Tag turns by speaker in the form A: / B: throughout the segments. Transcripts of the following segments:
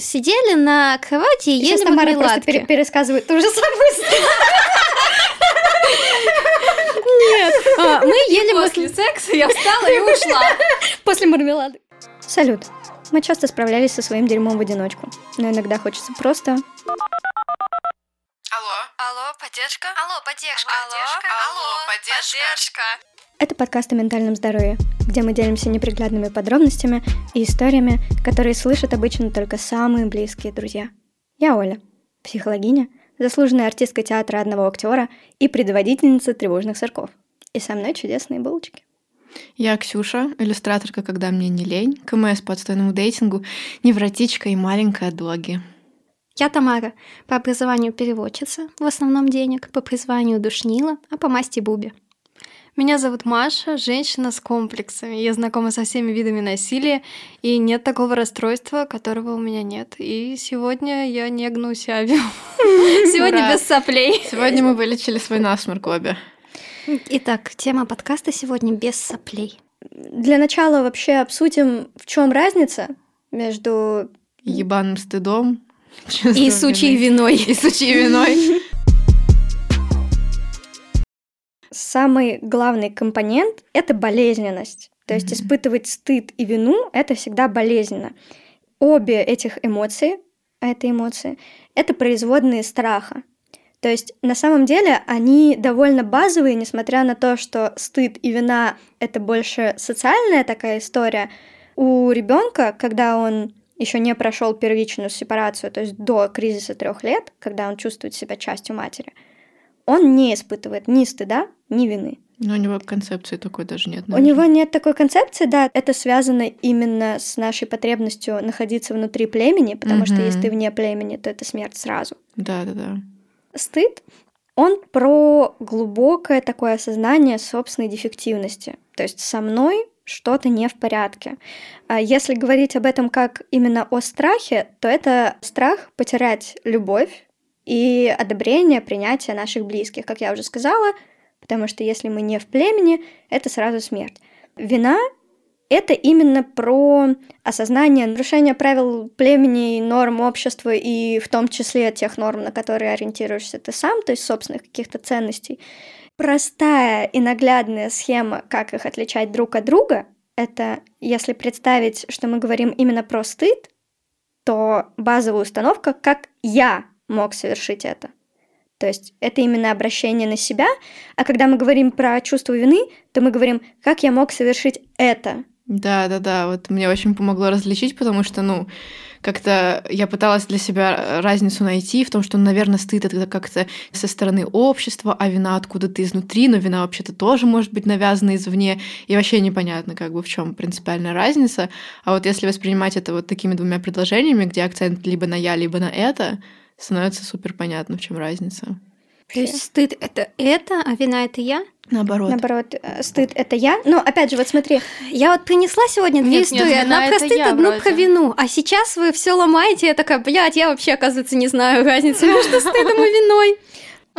A: Сидели на кровати и ели
B: Сейчас Тамара просто
A: мармеладки.
B: пере- пересказывает ту же самую историю.
A: Нет, а, мы ели
C: После секса я встала и ушла.
B: После мармелады. Салют. Мы часто справлялись со своим дерьмом в одиночку, но иногда хочется просто...
D: Алло.
C: Алло, поддержка?
D: Алло, поддержка.
C: Поддержка?
D: Алло, поддержка.
B: Это подкаст о ментальном здоровье, где мы делимся неприглядными подробностями и историями, которые слышат обычно только самые близкие друзья. Я Оля, психологиня, заслуженная артистка театра одного актера и предводительница тревожных сырков. И со мной чудесные булочки.
E: Я Ксюша, иллюстраторка «Когда мне не лень», КМС по отстойному дейтингу, невротичка и маленькая доги.
A: Я Тамара, по образованию переводчица, в основном денег, по призванию душнила, а по масти Буби.
C: Меня зовут Маша, женщина с комплексами. Я знакома со всеми видами насилия, и нет такого расстройства, которого у меня нет. И сегодня я не гну сябью. Сегодня без соплей.
E: Сегодня мы вылечили свой насморк обе.
A: Итак, тема подкаста сегодня без соплей.
B: Для начала вообще обсудим, в чем разница между
E: Ебаным стыдом.
A: И сучьей виной.
E: И сучьей виной.
B: Самый главный компонент — это болезненность. То есть испытывать стыд и вину — это всегда болезненно. Обе этих эмоции, а это эмоции, это производные страха. То есть на самом деле они довольно базовые, несмотря на то, что стыд и вина — это больше социальная такая история. У ребенка, когда он еще не прошел первичную сепарацию, то есть до кризиса трех лет, когда он чувствует себя частью матери, он не испытывает ни стыда, ни вины.
E: Но у него концепции такой даже нет.
B: У
E: наверное.
B: него нет такой концепции, да, это связано именно с нашей потребностью находиться внутри племени, потому что
E: Мгм.
B: если ты вне племени, то это смерть сразу.
E: Да-да-да.
B: Стыд, он про глубокое такое осознание собственной дефективности. То есть со мной что-то не в порядке. А если говорить об этом как именно о страхе, то это страх потерять любовь и одобрение, принятие наших близких, как я уже сказала, потому что если мы не в племени, это сразу смерть. Вина это именно про осознание нарушения правил племени, норм общества и в том числе тех норм, на которые ориентируешься ты сам, то есть собственных каких-то ценностей. Простая и наглядная схема, как их отличать друг от друга, это если представить, что мы говорим именно про стыд, то базовая установка, как я мог совершить это. То есть это именно обращение на себя, а когда мы говорим про чувство вины, то мы говорим, как я мог совершить это.
E: Да, да, да. Вот мне очень помогло различить, потому что, ну, как-то я пыталась для себя разницу найти в том, что, наверное, стыд это как-то со стороны общества, а вина откуда-то изнутри, но вина вообще-то тоже может быть навязана извне, и вообще непонятно, как бы в чем принципиальная разница. А вот если воспринимать это вот такими двумя предложениями, где акцент либо на я, либо на это, становится супер понятно, в чем разница.
A: То есть стыд это это, а вина это я?
E: Наоборот.
B: Наоборот, э, стыд это я. Но опять же, вот смотри,
A: Я вот принесла сегодня две
C: Нет,
A: истории. Одна про стыд, одну
C: вроде.
A: про вину. А сейчас вы все ломаете. Я такая, блядь, я вообще, оказывается, не знаю разницы между стыдом и виной.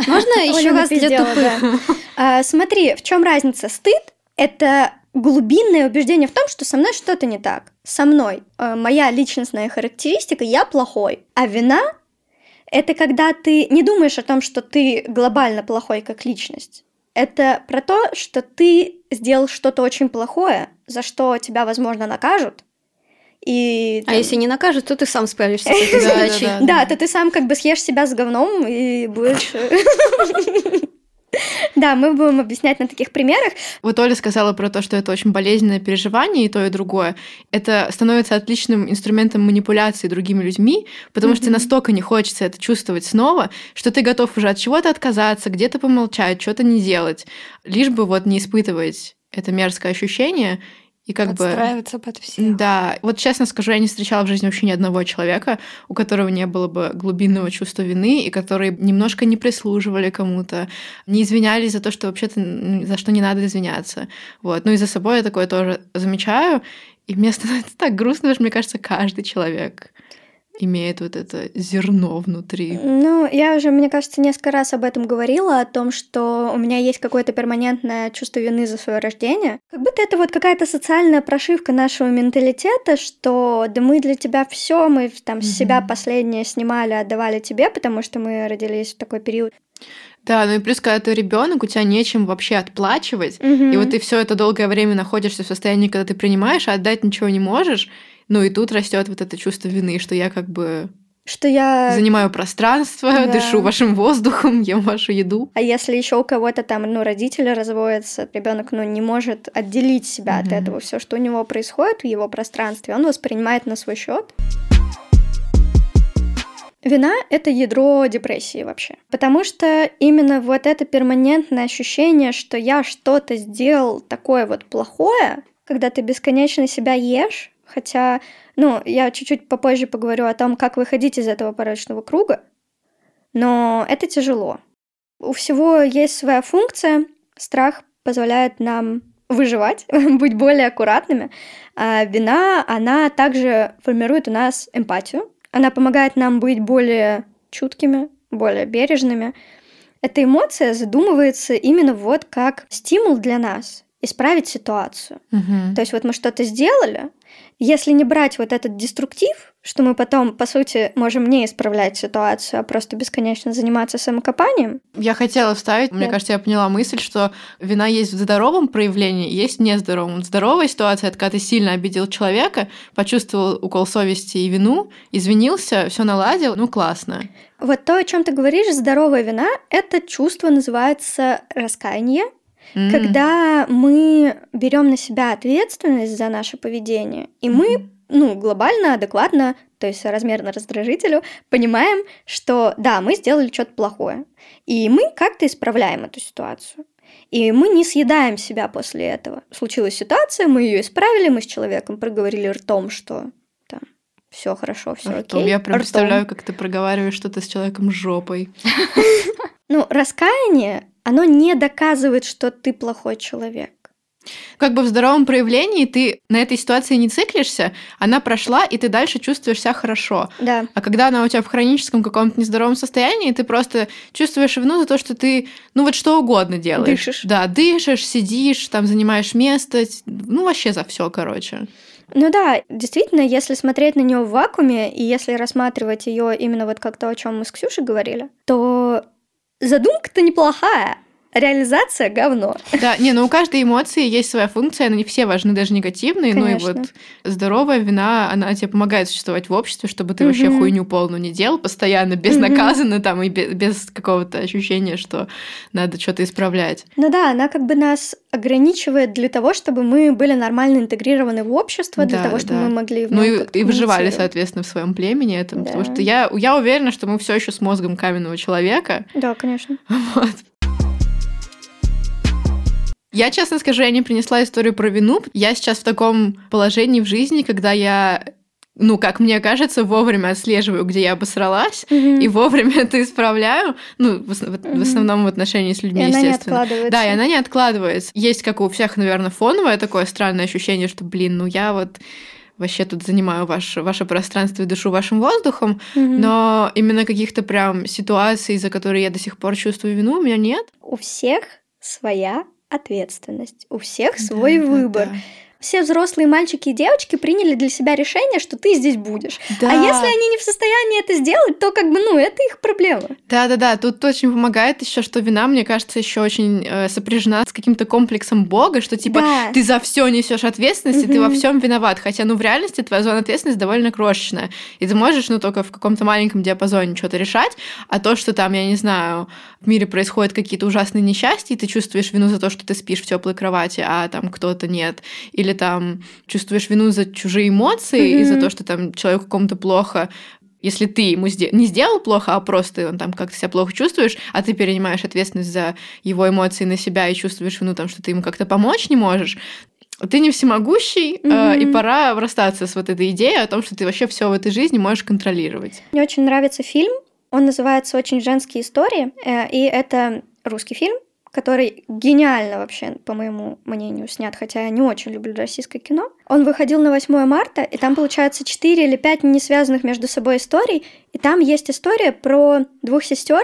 A: Можно еще
B: Оля
A: раз для тупых?
B: А, смотри, в чем разница? Стыд это глубинное убеждение в том, что со мной что-то не так. Со мной. Э, моя личностная характеристика, я плохой. А вина это когда ты не думаешь о том, что ты глобально плохой как личность. Это про то, что ты сделал что-то очень плохое, за что тебя, возможно, накажут. И
A: А
B: там-
A: если не накажут, то ты сам справишься с этой
E: Да, да,
A: задачей.
E: да.
B: да, то ты сам как бы съешь себя с говном и будешь... Да, мы будем объяснять на таких примерах.
E: Вот Оля сказала про то, что это очень болезненное переживание, и то, и другое. Это становится отличным инструментом манипуляции другими людьми, потому что настолько не хочется это чувствовать снова, что ты готов уже от чего-то отказаться, где-то помолчать, что-то не делать, лишь бы вот не испытывать это мерзкое ощущение и как бы...
C: Подстраиваться под всех.
E: Да, вот честно скажу, я не встречала в жизни вообще ни одного человека, у которого не было бы глубинного чувства вины, и которые немножко не прислуживали кому-то, не извинялись за то, что вообще-то за что не надо извиняться. Вот. Ну и за собой я такое тоже замечаю, и мне становится так грустно, потому что мне кажется, каждый человек. Имеет вот это зерно внутри.
B: Ну, я уже, мне кажется, несколько раз об этом говорила, о том, что у меня есть какое-то перманентное чувство вины за свое рождение. Как будто это вот какая-то социальная прошивка нашего менталитета, что да мы для тебя все, мы там с себя последнее снимали, отдавали тебе, потому что мы родились в такой период.
E: Да, ну и плюс, когда ты ребенок, у тебя нечем вообще отплачивать, и вот ты все это долгое время находишься в состоянии, когда ты принимаешь, а отдать ничего не можешь. Ну и тут растет вот это чувство вины, что я как бы
B: что я
E: занимаю пространство,
B: Да.
E: дышу вашим воздухом, ем вашу еду.
B: А если еще у кого-то там, ну, родители разводятся, ребенок, ну, не может отделить себя от
E: Мгм.
B: этого, все, что у него происходит в его пространстве, он воспринимает на свой счет. Вина — это ядро депрессии вообще. Потому что именно вот это перманентное ощущение, что я что-то сделал такое вот плохое, когда ты бесконечно себя ешь, хотя, ну, я чуть-чуть попозже поговорю о том, как выходить из этого порочного круга, но это тяжело. У всего есть своя функция. Страх позволяет нам выживать, быть более аккуратными. А вина, она также формирует у нас эмпатию. Она помогает нам быть более чуткими, более бережными. Эта эмоция задумывается именно вот как стимул для нас исправить ситуацию.
E: Мгм.
B: То есть вот мы что-то сделали, если не брать вот этот деструктив, что мы потом, по сути, можем не исправлять ситуацию, а просто бесконечно заниматься самокопанием,
E: Я хотела вставить, мне
B: Да.
E: кажется, я поняла мысль, что вина есть в здоровом проявлении, есть в нездоровом. Здоровая ситуация — это когда ты сильно обидел человека, почувствовал укол совести и вину, извинился, все наладил, ну классно.
B: Вот то, о чем ты говоришь, здоровая вина, это чувство называется раскаяние,
E: М.
B: когда мы берем на себя ответственность за наше поведение, и мы, ну, глобально, адекватно, то есть соразмерно раздражителю, понимаем, что да, мы сделали что-то плохое, и мы как-то исправляем эту ситуацию. И мы не съедаем себя после этого. Случилась ситуация, мы ее исправили, мы с человеком проговорили ртом, что там все хорошо, все
E: Ртом.
B: окей.
E: Я прям
B: Ртом.
E: представляю, как ты проговариваешь что-то с человеком жопой.
B: Ну, раскаяние, оно не доказывает, что ты плохой человек.
E: Как бы в здоровом проявлении ты на этой ситуации не циклишься, она прошла, и ты дальше чувствуешь себя хорошо.
B: Да.
E: А когда она у тебя в хроническом каком-то нездоровом состоянии, ты просто чувствуешь вину за то, что ты, ну вот что угодно делаешь.
B: Дышишь.
E: Да, дышишь, сидишь, там занимаешь место, ну вообще за все, короче.
B: Ну да, действительно, если смотреть на нее в вакууме, и если рассматривать ее именно вот как то, о чем мы с Ксюшей говорили, то задумка-то неплохая. Реализация говно.
E: Да, не, ну у каждой эмоции есть своя функция, они все важны, даже негативные. Ну и
B: Конечно.
E: вот здоровая вина, она тебе помогает существовать в обществе, чтобы ты вообще
B: Мгм.
E: хуйню полную не делал постоянно, безнаказанно там и бе- без какого-то ощущения, что надо что-то исправлять.
B: Ну да, она как бы нас ограничивает для того, чтобы мы были нормально интегрированы в общество, для
E: Да,
B: того, чтобы
E: да.
B: мы могли
E: Ну и, и выживали, соответственно, в своем племени этом. Потому
B: Да.
E: что я, я уверена, что мы все еще с мозгом каменного человека.
B: Да, конечно.
E: Вот. Я, честно скажу, я не принесла историю про вину. Я сейчас в таком положении в жизни, когда я, ну, как мне кажется, вовремя отслеживаю, где я обосралась, и вовремя это исправляю. Ну, в, ос- в- в основном в отношении с
B: И
E: людьми,
B: она не
E: естественно.
B: откладывается.
E: Да, и она не откладывается. Есть, как у всех, наверное, фоновое такое странное ощущение, что, блин, ну я вот вообще тут занимаю ваше, ваше пространство и дышу вашим воздухом,
B: Мгм.
E: но именно каких-то прям ситуаций, за которые я до сих пор чувствую вину, у меня нет.
B: У всех своя ответственность, у всех свой
E: Да, да,
B: выбор.
E: да.
B: Все взрослые мальчики и девочки приняли для себя решение, что ты здесь будешь.
E: Да.
B: А если они не в состоянии это сделать, то как бы, ну, это их проблема.
E: Да, да, да. Тут очень помогает еще, что вина, мне кажется, еще очень э, сопряжена с каким-то комплексом Бога, что типа
B: Да.
E: ты за все несешь ответственность, и ты во всем виноват. Хотя, ну, в реальности твоя зона ответственности довольно крошечная. И ты можешь, ну, только в каком-то маленьком диапазоне что-то решать. А то, что там, я не знаю, в мире происходят какие-то ужасные несчастья, и ты чувствуешь вину за то, что ты спишь в теплой кровати, а там кто-то нет. Или там чувствуешь вину за чужие эмоции и за то, что там человеку кому-то плохо, если ты ему не сделал плохо, а просто он там как-то себя плохо чувствуешь, а ты перенимаешь ответственность за его эмоции на себя и чувствуешь вину, там, что ты ему как-то помочь не можешь, ты не всемогущий, э, и пора расстаться с вот этой идеей о том, что ты вообще все в этой жизни можешь контролировать.
B: Мне очень нравится фильм. Он называется «Очень женские истории», э, и это русский фильм, который гениально вообще, по моему мнению, снят, хотя я не очень люблю российское кино. Он выходил на 8 марта, и там, получается, 4 или 5 не связанных между собой историй, и там есть история про двух сестер,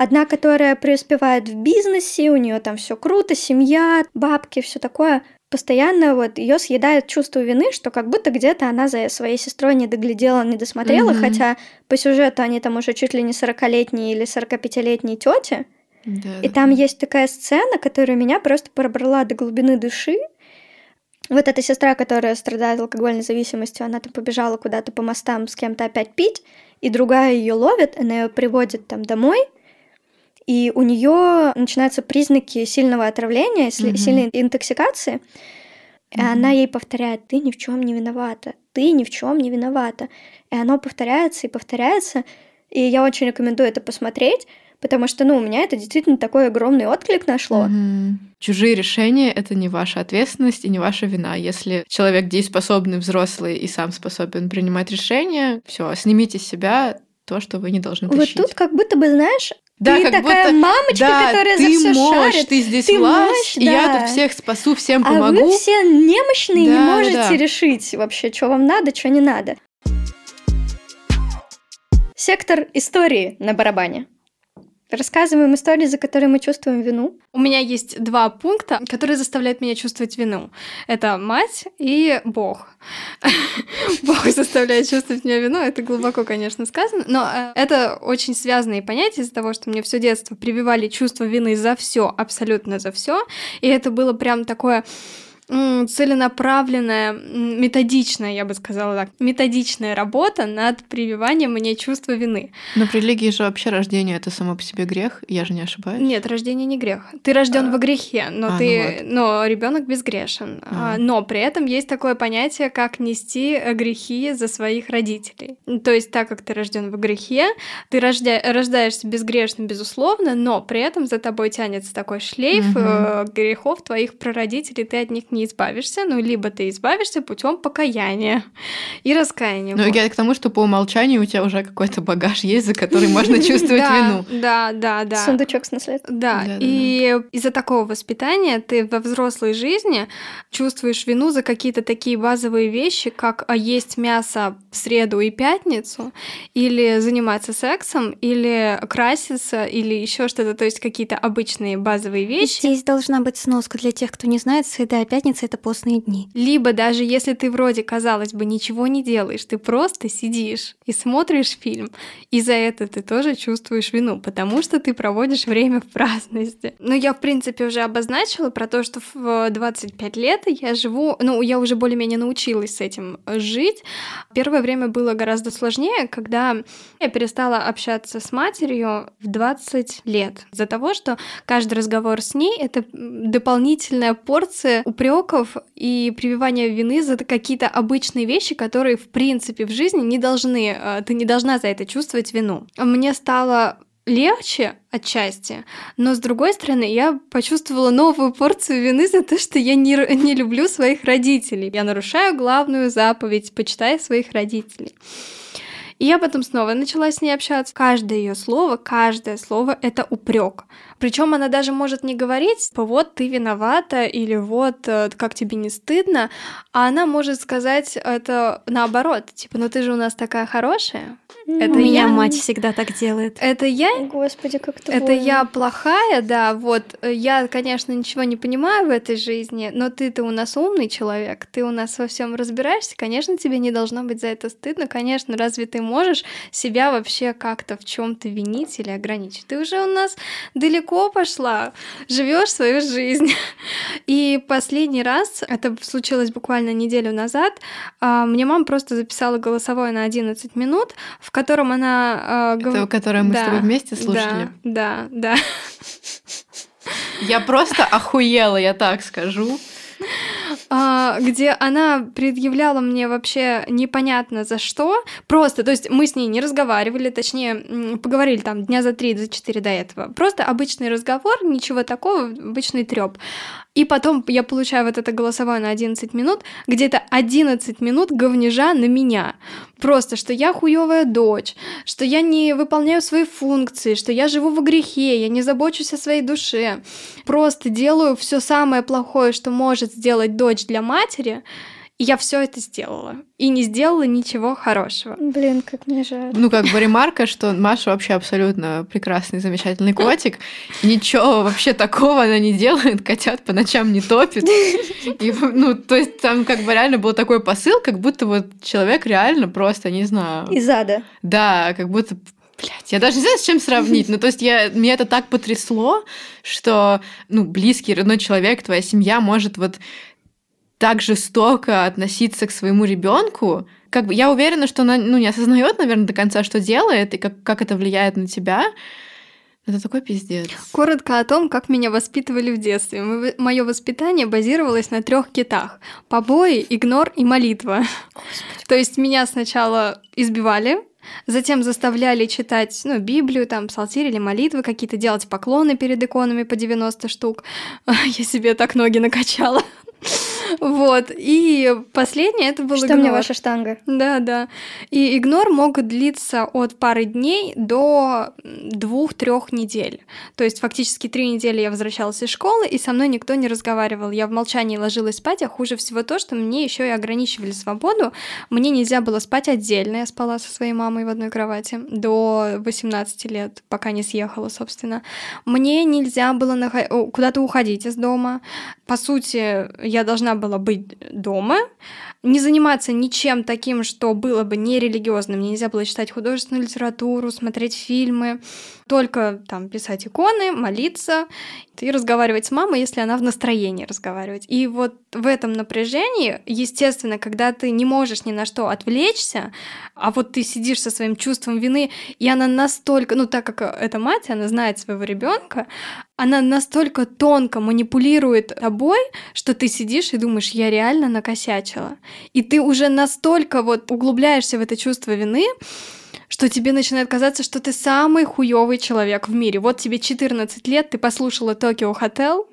B: Одна, которая преуспевает в бизнесе, у нее там все круто, семья, бабки, все такое. Постоянно вот ее съедает чувство вины, что как будто где-то она за своей сестрой не доглядела, не досмотрела, mm-hmm. хотя по сюжету они там уже чуть ли не 40-летние или 45-летние тети. Да, и да. там есть такая сцена, которая меня просто пробрала до глубины души. Вот эта сестра, которая страдает алкогольной зависимостью, она там побежала куда-то по мостам с кем-то опять пить, и другая ее ловит, она ее приводит там домой, и у нее начинаются признаки сильного отравления, mm-hmm. сильной интоксикации. И mm-hmm. она ей повторяет: ты ни в чем не виновата, ты ни в чем не виновата. И оно повторяется и повторяется. И я очень рекомендую это посмотреть, потому что, ну, у меня это действительно такой огромный отклик нашло.
E: Mm-hmm. Чужие решения — это не ваша ответственность и не ваша вина. Если человек дееспособный, взрослый и сам способен принимать решения, все, снимите с себя то, что вы не должны тащить.
B: Вот тут как будто бы, знаешь, да, ты как такая будто, мамочка, да, которая
E: ты
B: за все
E: мощь,
B: шарит.
E: Ты здесь ты власть, и да. я тут всех спасу, всем помогу.
B: А вы все немощные, да, не можете да. решить вообще, что вам надо, что не надо. Сектор истории на барабане. Рассказываем истории, за которые мы чувствуем вину.
C: У меня есть два пункта, которые заставляют меня чувствовать вину. Это мать и Бог. Бог заставляет чувствовать меня вину. Это глубоко, конечно, сказано, но э, это очень связанные понятия из-за того, что мне все детство прививали чувство вины за все, абсолютно за все, и это было прям такое целенаправленная, методичная, я бы сказала так, методичная работа над прививанием мне чувства вины.
E: Но в религии же вообще рождение это само по себе грех, я же не ошибаюсь.
C: Нет, рождение не грех. Ты рожден а... во грехе, но а, ты, ну вот. но ребенок безгрешен. А. Но при этом есть такое понятие, как нести э, грехи за своих родителей. То есть, так как ты рожден в грехе, ты рождя... рождаешься безгрешным, безусловно, но при этом за тобой тянется такой шлейф угу. грехов твоих прародителей, ты от них не не избавишься, ну, либо ты избавишься путем покаяния и раскаяния.
E: Ну, я к тому, что по умолчанию у тебя уже какой-то багаж есть, за который можно чувствовать вину.
C: Да, да, да.
B: Сундучок с наследством.
C: Да, и из-за такого воспитания ты во взрослой жизни чувствуешь вину за какие-то такие базовые вещи, как а, есть мясо в среду и пятницу, или заниматься сексом, или краситься, или еще что-то, то есть какие-то обычные базовые вещи.
A: Здесь должна быть сноска для тех, кто не знает, среда и пятница пятница — это постные дни.
C: Либо даже если ты вроде, казалось бы, ничего не делаешь, ты просто сидишь и смотришь фильм, и за это ты тоже чувствуешь вину, потому что ты проводишь время в праздности. Но я, в принципе, уже обозначила про то, что в 25 лет я живу, ну, я уже более-менее научилась с этим жить. Первое время было гораздо сложнее, когда я перестала общаться с матерью в 20 лет. Из-за того, что каждый разговор с ней — это дополнительная порция упреков упреков и прививания вины за какие-то обычные вещи, которые, в принципе, в жизни не должны, э, ты не должна за это чувствовать вину. Мне стало легче отчасти, но с другой стороны я почувствовала новую порцию вины за то, что я не, не люблю своих родителей. Я нарушаю главную заповедь, почитай своих родителей. И я потом снова начала с ней общаться. Каждое ее слово, каждое слово это упрек. Причем она даже может не говорить, типа, вот ты виновата или вот э, как тебе не стыдно, а она может сказать это наоборот, типа, ну ты же у нас такая хорошая,
A: это У меня мать всегда так делает.
C: Это я?
B: Господи, как
C: это Это я плохая, да, вот. Я, конечно, ничего не понимаю в этой жизни, но ты-то у нас умный человек, ты у нас во всем разбираешься, конечно, тебе не должно быть за это стыдно, конечно, разве ты можешь себя вообще как-то в чем то винить или ограничить? Ты уже у нас далеко пошла, живешь свою жизнь. И последний раз, это случилось буквально неделю назад, а, мне мама просто записала голосовое на 11 минут, в котором она...
E: Э, Это, которое мы да, с тобой вместе слушали?
C: Да, да, да.
E: Я просто охуела, я так скажу.
C: А, где она предъявляла мне вообще непонятно за что. Просто, то есть мы с ней не разговаривали, точнее, поговорили там дня за три, за четыре до этого. Просто обычный разговор, ничего такого, обычный треп. И потом я получаю вот это голосовое на 11 минут, где-то 11 минут говнежа на меня. Просто, что я хуевая дочь, что я не выполняю свои функции, что я живу в грехе, я не забочусь о своей душе. Просто делаю все самое плохое, что может сделать дочь для матери, и я все это сделала. И не сделала ничего хорошего.
B: Блин, как мне жаль.
E: Ну, как бы ремарка, что Маша вообще абсолютно прекрасный, замечательный котик. Ничего вообще такого она не делает, котят по ночам не топит. И, ну, то есть там как бы реально был такой посыл, как будто вот человек реально просто, не знаю...
B: Из ада.
E: Да, как будто Блять, я даже не знаю, с чем сравнить. Ну, то есть я, меня это так потрясло, что, ну, близкий, родной человек, твоя семья может вот так жестоко относиться к своему ребенку, как бы я уверена, что она ну, не осознает, наверное, до конца, что делает, и как, как это влияет на тебя. Это такой пиздец.
C: Коротко о том, как меня воспитывали в детстве. Мое воспитание базировалось на трех китах: побои, игнор и молитва. Господи. То есть меня сначала избивали, Затем заставляли читать ну, Библию, там, псалтирь или молитвы, какие-то делать поклоны перед иконами по 90 штук. Я себе так ноги накачала. Вот. И последнее это был
B: Что
C: игнор.
B: мне ваша штанга?
C: Да, да. И игнор мог длиться от пары дней до двух-трех недель. То есть фактически три недели я возвращалась из школы, и со мной никто не разговаривал. Я в молчании ложилась спать, а хуже всего то, что мне еще и ограничивали свободу. Мне нельзя было спать отдельно. Я спала со своей мамой в одной кровати до 18 лет, пока не съехала, собственно. Мне нельзя было нах... куда-то уходить из дома. По сути, я должна была быть дома, не заниматься ничем таким, что было бы нерелигиозным. Мне нельзя было читать художественную литературу, смотреть фильмы, только там писать иконы, молиться и разговаривать с мамой, если она в настроении разговаривать. И вот в этом напряжении, естественно, когда ты не можешь ни на что отвлечься, а вот ты сидишь со своим чувством вины, и она настолько, ну так как эта мать, она знает своего ребенка, она настолько тонко манипулирует тобой, что ты сидишь и думаешь, я реально накосячила. И ты уже настолько вот углубляешься в это чувство вины, что тебе начинает казаться, что ты самый хуёвый человек в мире. Вот тебе 14 лет, ты послушала Токио Хотел,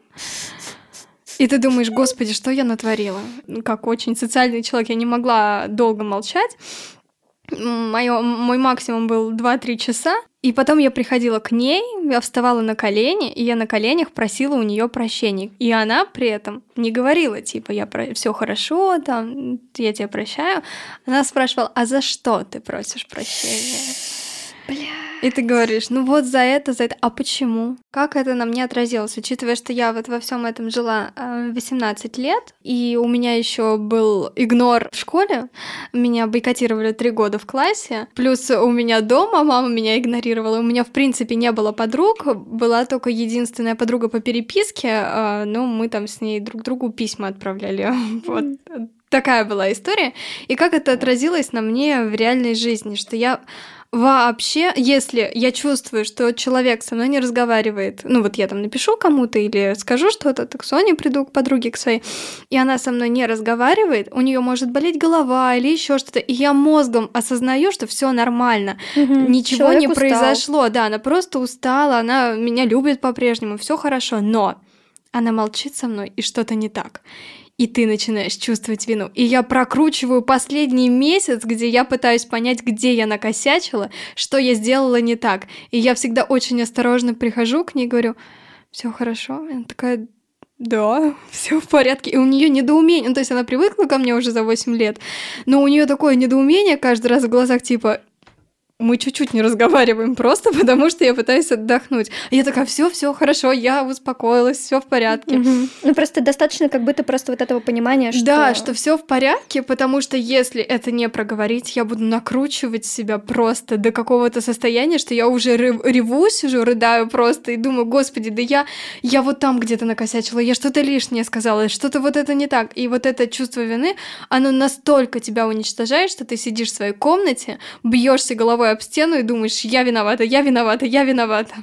C: и ты думаешь, господи, что я натворила? Как очень социальный человек, я не могла долго молчать. Моё, мой максимум был 2-3 часа. И потом я приходила к ней, я вставала на колени, и я на коленях просила у нее прощения. И она при этом не говорила, типа, я про... все хорошо, там, я тебя прощаю. Она спрашивала, а за что ты просишь прощения? Бля. И ты говоришь, ну вот за это, за это. А почему? Как это на мне отразилось? Учитывая, что я вот во всем этом жила 18 э, лет, и у меня еще был игнор в школе, меня бойкотировали три года в классе, плюс у меня дома мама меня игнорировала, у меня в принципе не было подруг, была только единственная подруга по переписке, э, но мы там с ней друг другу письма отправляли. Вот такая была история. И как это отразилось на мне в реальной жизни, что я вообще, если я чувствую, что человек со мной не разговаривает, ну вот я там напишу кому-то или скажу что-то, так Соне приду к подруге к своей, и она со мной не разговаривает, у нее может болеть голова или еще что-то, и я мозгом осознаю, что все нормально, угу. ничего Человек не устал. произошло, да, она просто устала, она меня любит по-прежнему, все хорошо, но она молчит со мной, и что-то не так и ты начинаешь чувствовать вину. И я прокручиваю последний месяц, где я пытаюсь понять, где я накосячила, что я сделала не так. И я всегда очень осторожно прихожу к ней и говорю, все хорошо. Она такая, да, все в порядке. И у нее недоумение. Ну, то есть она привыкла ко мне уже за 8 лет, но у нее такое недоумение каждый раз в глазах, типа, мы чуть-чуть не разговариваем просто, потому что я пытаюсь отдохнуть. я такая, все, все хорошо, я успокоилась, все в порядке.
B: Угу. Ну просто достаточно как будто просто вот этого понимания, что...
C: Да, что все в порядке, потому что если это не проговорить, я буду накручивать себя просто до какого-то состояния, что я уже реву, сижу, рыдаю просто и думаю, господи, да я, я вот там где-то накосячила, я что-то лишнее сказала, что-то вот это не так. И вот это чувство вины, оно настолько тебя уничтожает, что ты сидишь в своей комнате, бьешься головой головой об стену и думаешь, я виновата, я виновата, я виновата.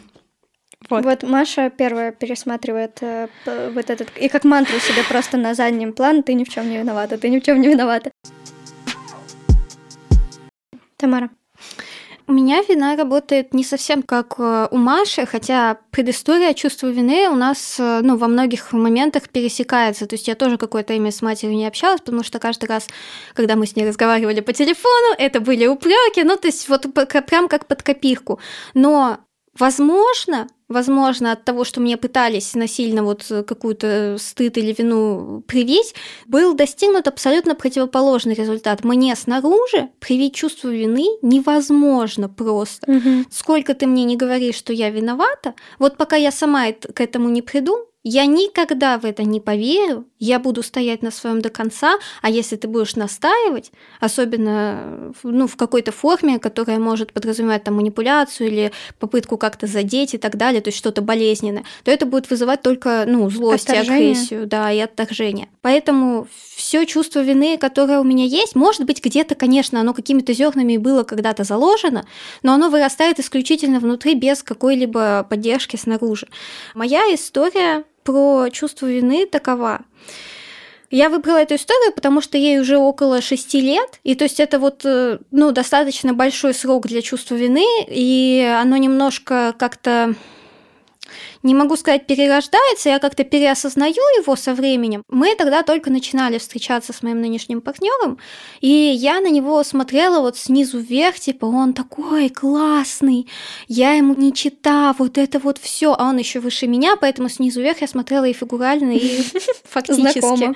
B: Вот. вот Маша первая пересматривает э, вот этот и как мантру себе просто на заднем план ты ни в чем не виновата, ты ни в чем не виновата. Тамара.
A: У меня вина работает не совсем как э, у Маши, хотя предыстория чувства вины у нас э, ну, во многих моментах пересекается. То есть я тоже какое-то время с матерью не общалась, потому что каждый раз, когда мы с ней разговаривали по телефону, это были упреки, ну то есть вот прям как под копирку. Но Возможно, возможно, от того, что мне пытались насильно вот какую-то стыд или вину привить, был достигнут абсолютно противоположный результат. Мне снаружи привить чувство вины невозможно просто.
B: Мгм.
A: Сколько ты мне не говоришь, что я виновата, вот пока я сама к этому не приду, я никогда в это не поверю, я буду стоять на своем до конца, а если ты будешь настаивать, особенно ну, в какой-то форме, которая может подразумевать там манипуляцию или попытку как-то задеть и так далее, то есть что-то болезненное, то это будет вызывать только ну, злость и
B: Отторжение.
A: агрессию, да, и отторжение. Поэтому все чувство вины, которое у меня есть, может быть, где-то, конечно, оно какими-то зернами и было когда-то заложено, но оно вырастает исключительно внутри без какой-либо поддержки снаружи. Моя история про чувство вины такова. Я выбрала эту историю, потому что ей уже около шести лет, и то есть это вот, э, ну, достаточно большой срок для чувства вины, и оно немножко как-то не могу сказать перерождается, я как-то переосознаю его со временем. Мы тогда только начинали встречаться с моим нынешним партнером, и я на него смотрела вот снизу вверх, типа он такой классный, я ему не чита, вот это вот все, а он еще выше меня, поэтому снизу вверх я смотрела и фигурально, и фактически.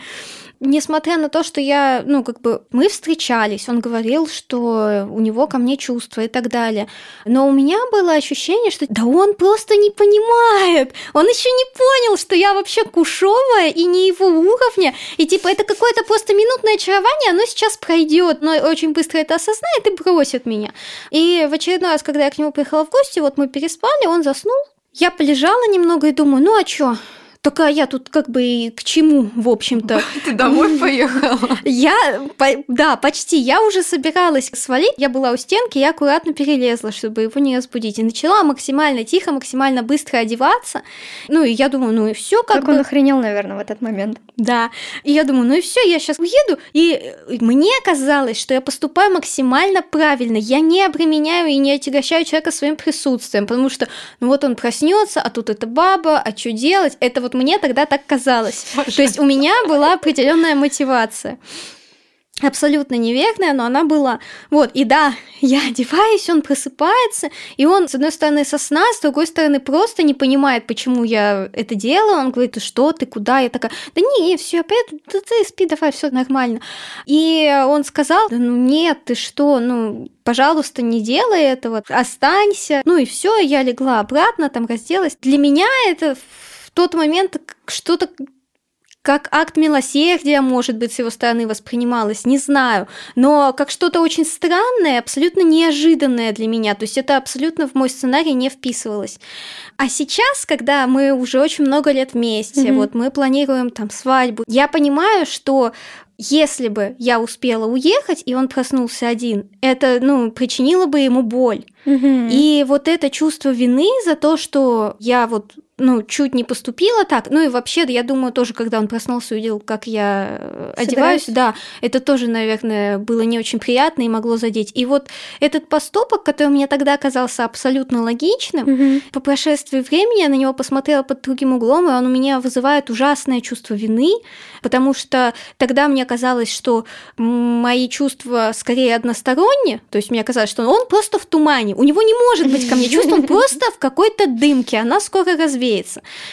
A: Несмотря на то, что я, ну, как бы, мы встречались, он говорил, что у него ко мне чувства и так далее. Но у меня было ощущение, что да он просто не понимает. Он еще не понял, что я вообще кушовая и не его уровня. И типа это какое-то просто минутное очарование, оно сейчас пройдет, но очень быстро это осознает и бросит меня. И в очередной раз, когда я к нему приехала в гости, вот мы переспали, он заснул. Я полежала немного и думаю, ну а чё? Только я тут как бы и к чему, в общем-то.
E: Ты домой поехала?
A: Я, да, почти. Я уже собиралась свалить. Я была у стенки, я аккуратно перелезла, чтобы его не разбудить. И начала максимально тихо, максимально быстро одеваться. Ну, и я думаю, ну и все как,
B: Как
A: бы.
B: он охренел, наверное, в этот момент.
A: Да. И я думаю, ну и все, я сейчас уеду. И э, мне казалось, что я поступаю максимально правильно. Я не обременяю и не отягощаю человека своим присутствием, потому что, ну вот он проснется, а тут эта баба, а что делать? Это вот мне тогда так казалось. То есть у меня была определенная мотивация. Абсолютно неверная, но она была. Вот, и да, я одеваюсь, он просыпается, и он, с одной стороны, со сна, с другой стороны, просто не понимает, почему я это делаю. Он говорит, что, ты куда? Я такая, да не, все, поеду, да ты спи, давай, все нормально. И он сказал, да ну нет, ты что, ну, пожалуйста, не делай этого, останься. Ну и все, я легла обратно, там разделась. Для меня это тот момент что-то как акт милосердия, может быть, с его стороны воспринималось, не знаю, но как что-то очень странное, абсолютно неожиданное для меня, то есть это абсолютно в мой сценарий не вписывалось. А сейчас, когда мы уже очень много лет вместе,
B: Мгм.
A: вот мы планируем там свадьбу, я понимаю, что если бы я успела уехать, и он проснулся один, это, ну, причинило бы ему боль.
B: Мгм.
A: И вот это чувство вины за то, что я вот ну, чуть не поступила так. Ну и вообще, я думаю, тоже, когда он проснулся и увидел, как я э, одеваюсь, да, это тоже, наверное, было не очень приятно и могло задеть. И вот этот поступок, который мне тогда казался абсолютно логичным,
B: Мгм.
A: по прошествии времени я на него посмотрела под другим углом, и он у меня вызывает ужасное чувство вины, потому что тогда мне казалось, что мои чувства скорее односторонние, то есть мне казалось, что он просто в тумане, у него не может быть ко мне чувств, он просто в какой-то дымке, она скоро развеется.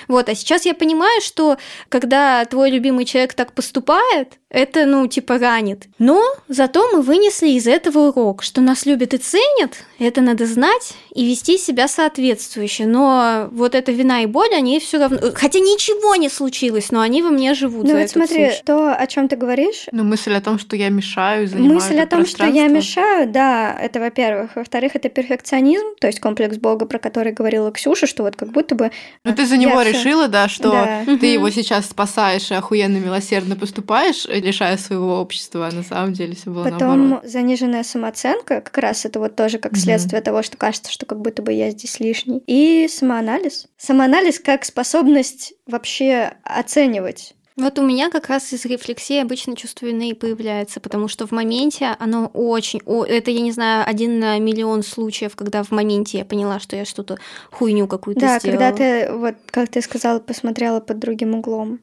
A: Вот, а сейчас я понимаю, что когда твой любимый человек так поступает, это, ну, типа, ранит. Но зато мы вынесли из этого урок, что нас любят и ценят, это надо знать и вести себя соответствующе. Но вот эта вина и боль, они все равно... Хотя ничего не случилось, но они во мне живут
B: Ну вот смотри,
A: случай.
B: то, о чем ты говоришь,
E: Ну, мысль о том, что я мешаю, занимаю
B: Мысль
E: это
B: о том, что я мешаю, да, это во-первых. Во-вторых, это перфекционизм, то есть комплекс Бога, про который говорила Ксюша, что вот как будто бы...
E: Ну, ты за
B: я
E: него
B: всё-
E: решила, да, что
B: Да.
E: ты его сейчас спасаешь и охуенно милосердно поступаешь, лишая своего общества, а на самом деле все было
B: Потом
E: наоборот.
B: заниженная самооценка, как раз это вот тоже как
E: Мгм.
B: следствие того, что кажется, что как будто бы я здесь лишний. И самоанализ. Самоанализ как способность вообще оценивать
A: Вот у меня как раз из рефлексии обычно чувство вины и появляется, потому что в моменте оно очень... О, это, я не знаю, один на миллион случаев, когда в моменте я поняла, что я что-то хуйню какую-то
B: Да,
A: сделала.
B: когда ты, вот как ты сказала, посмотрела под другим углом.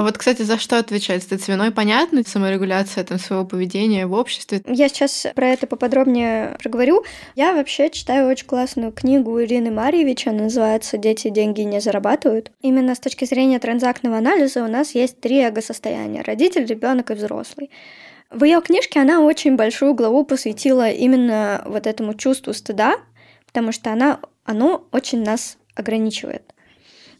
E: А вот, кстати, за что отвечать? Стыд виной понятно, саморегуляция там, своего поведения в обществе.
B: Я сейчас про это поподробнее проговорю. Я вообще читаю очень классную книгу Ирины Марьевич, она называется «Дети деньги не зарабатывают». Именно с точки зрения транзактного анализа у нас есть три эго-состояния – родитель, ребенок и взрослый. В ее книжке она очень большую главу посвятила именно вот этому чувству стыда, потому что она, оно очень нас ограничивает.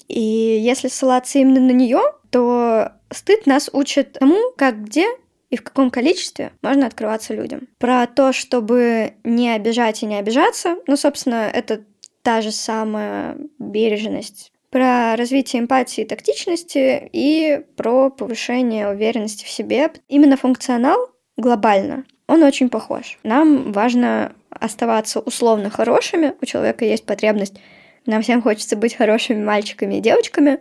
B: И если ссылаться именно на нее, то стыд нас учит тому, как, где и в каком количестве можно открываться людям. Про то, чтобы не обижать и не обижаться, ну, собственно, это та же самая бережность. Про развитие эмпатии и тактичности и про повышение уверенности в себе. Именно функционал глобально, он очень похож. Нам важно оставаться условно хорошими, у человека есть потребность, нам всем хочется быть хорошими мальчиками и девочками,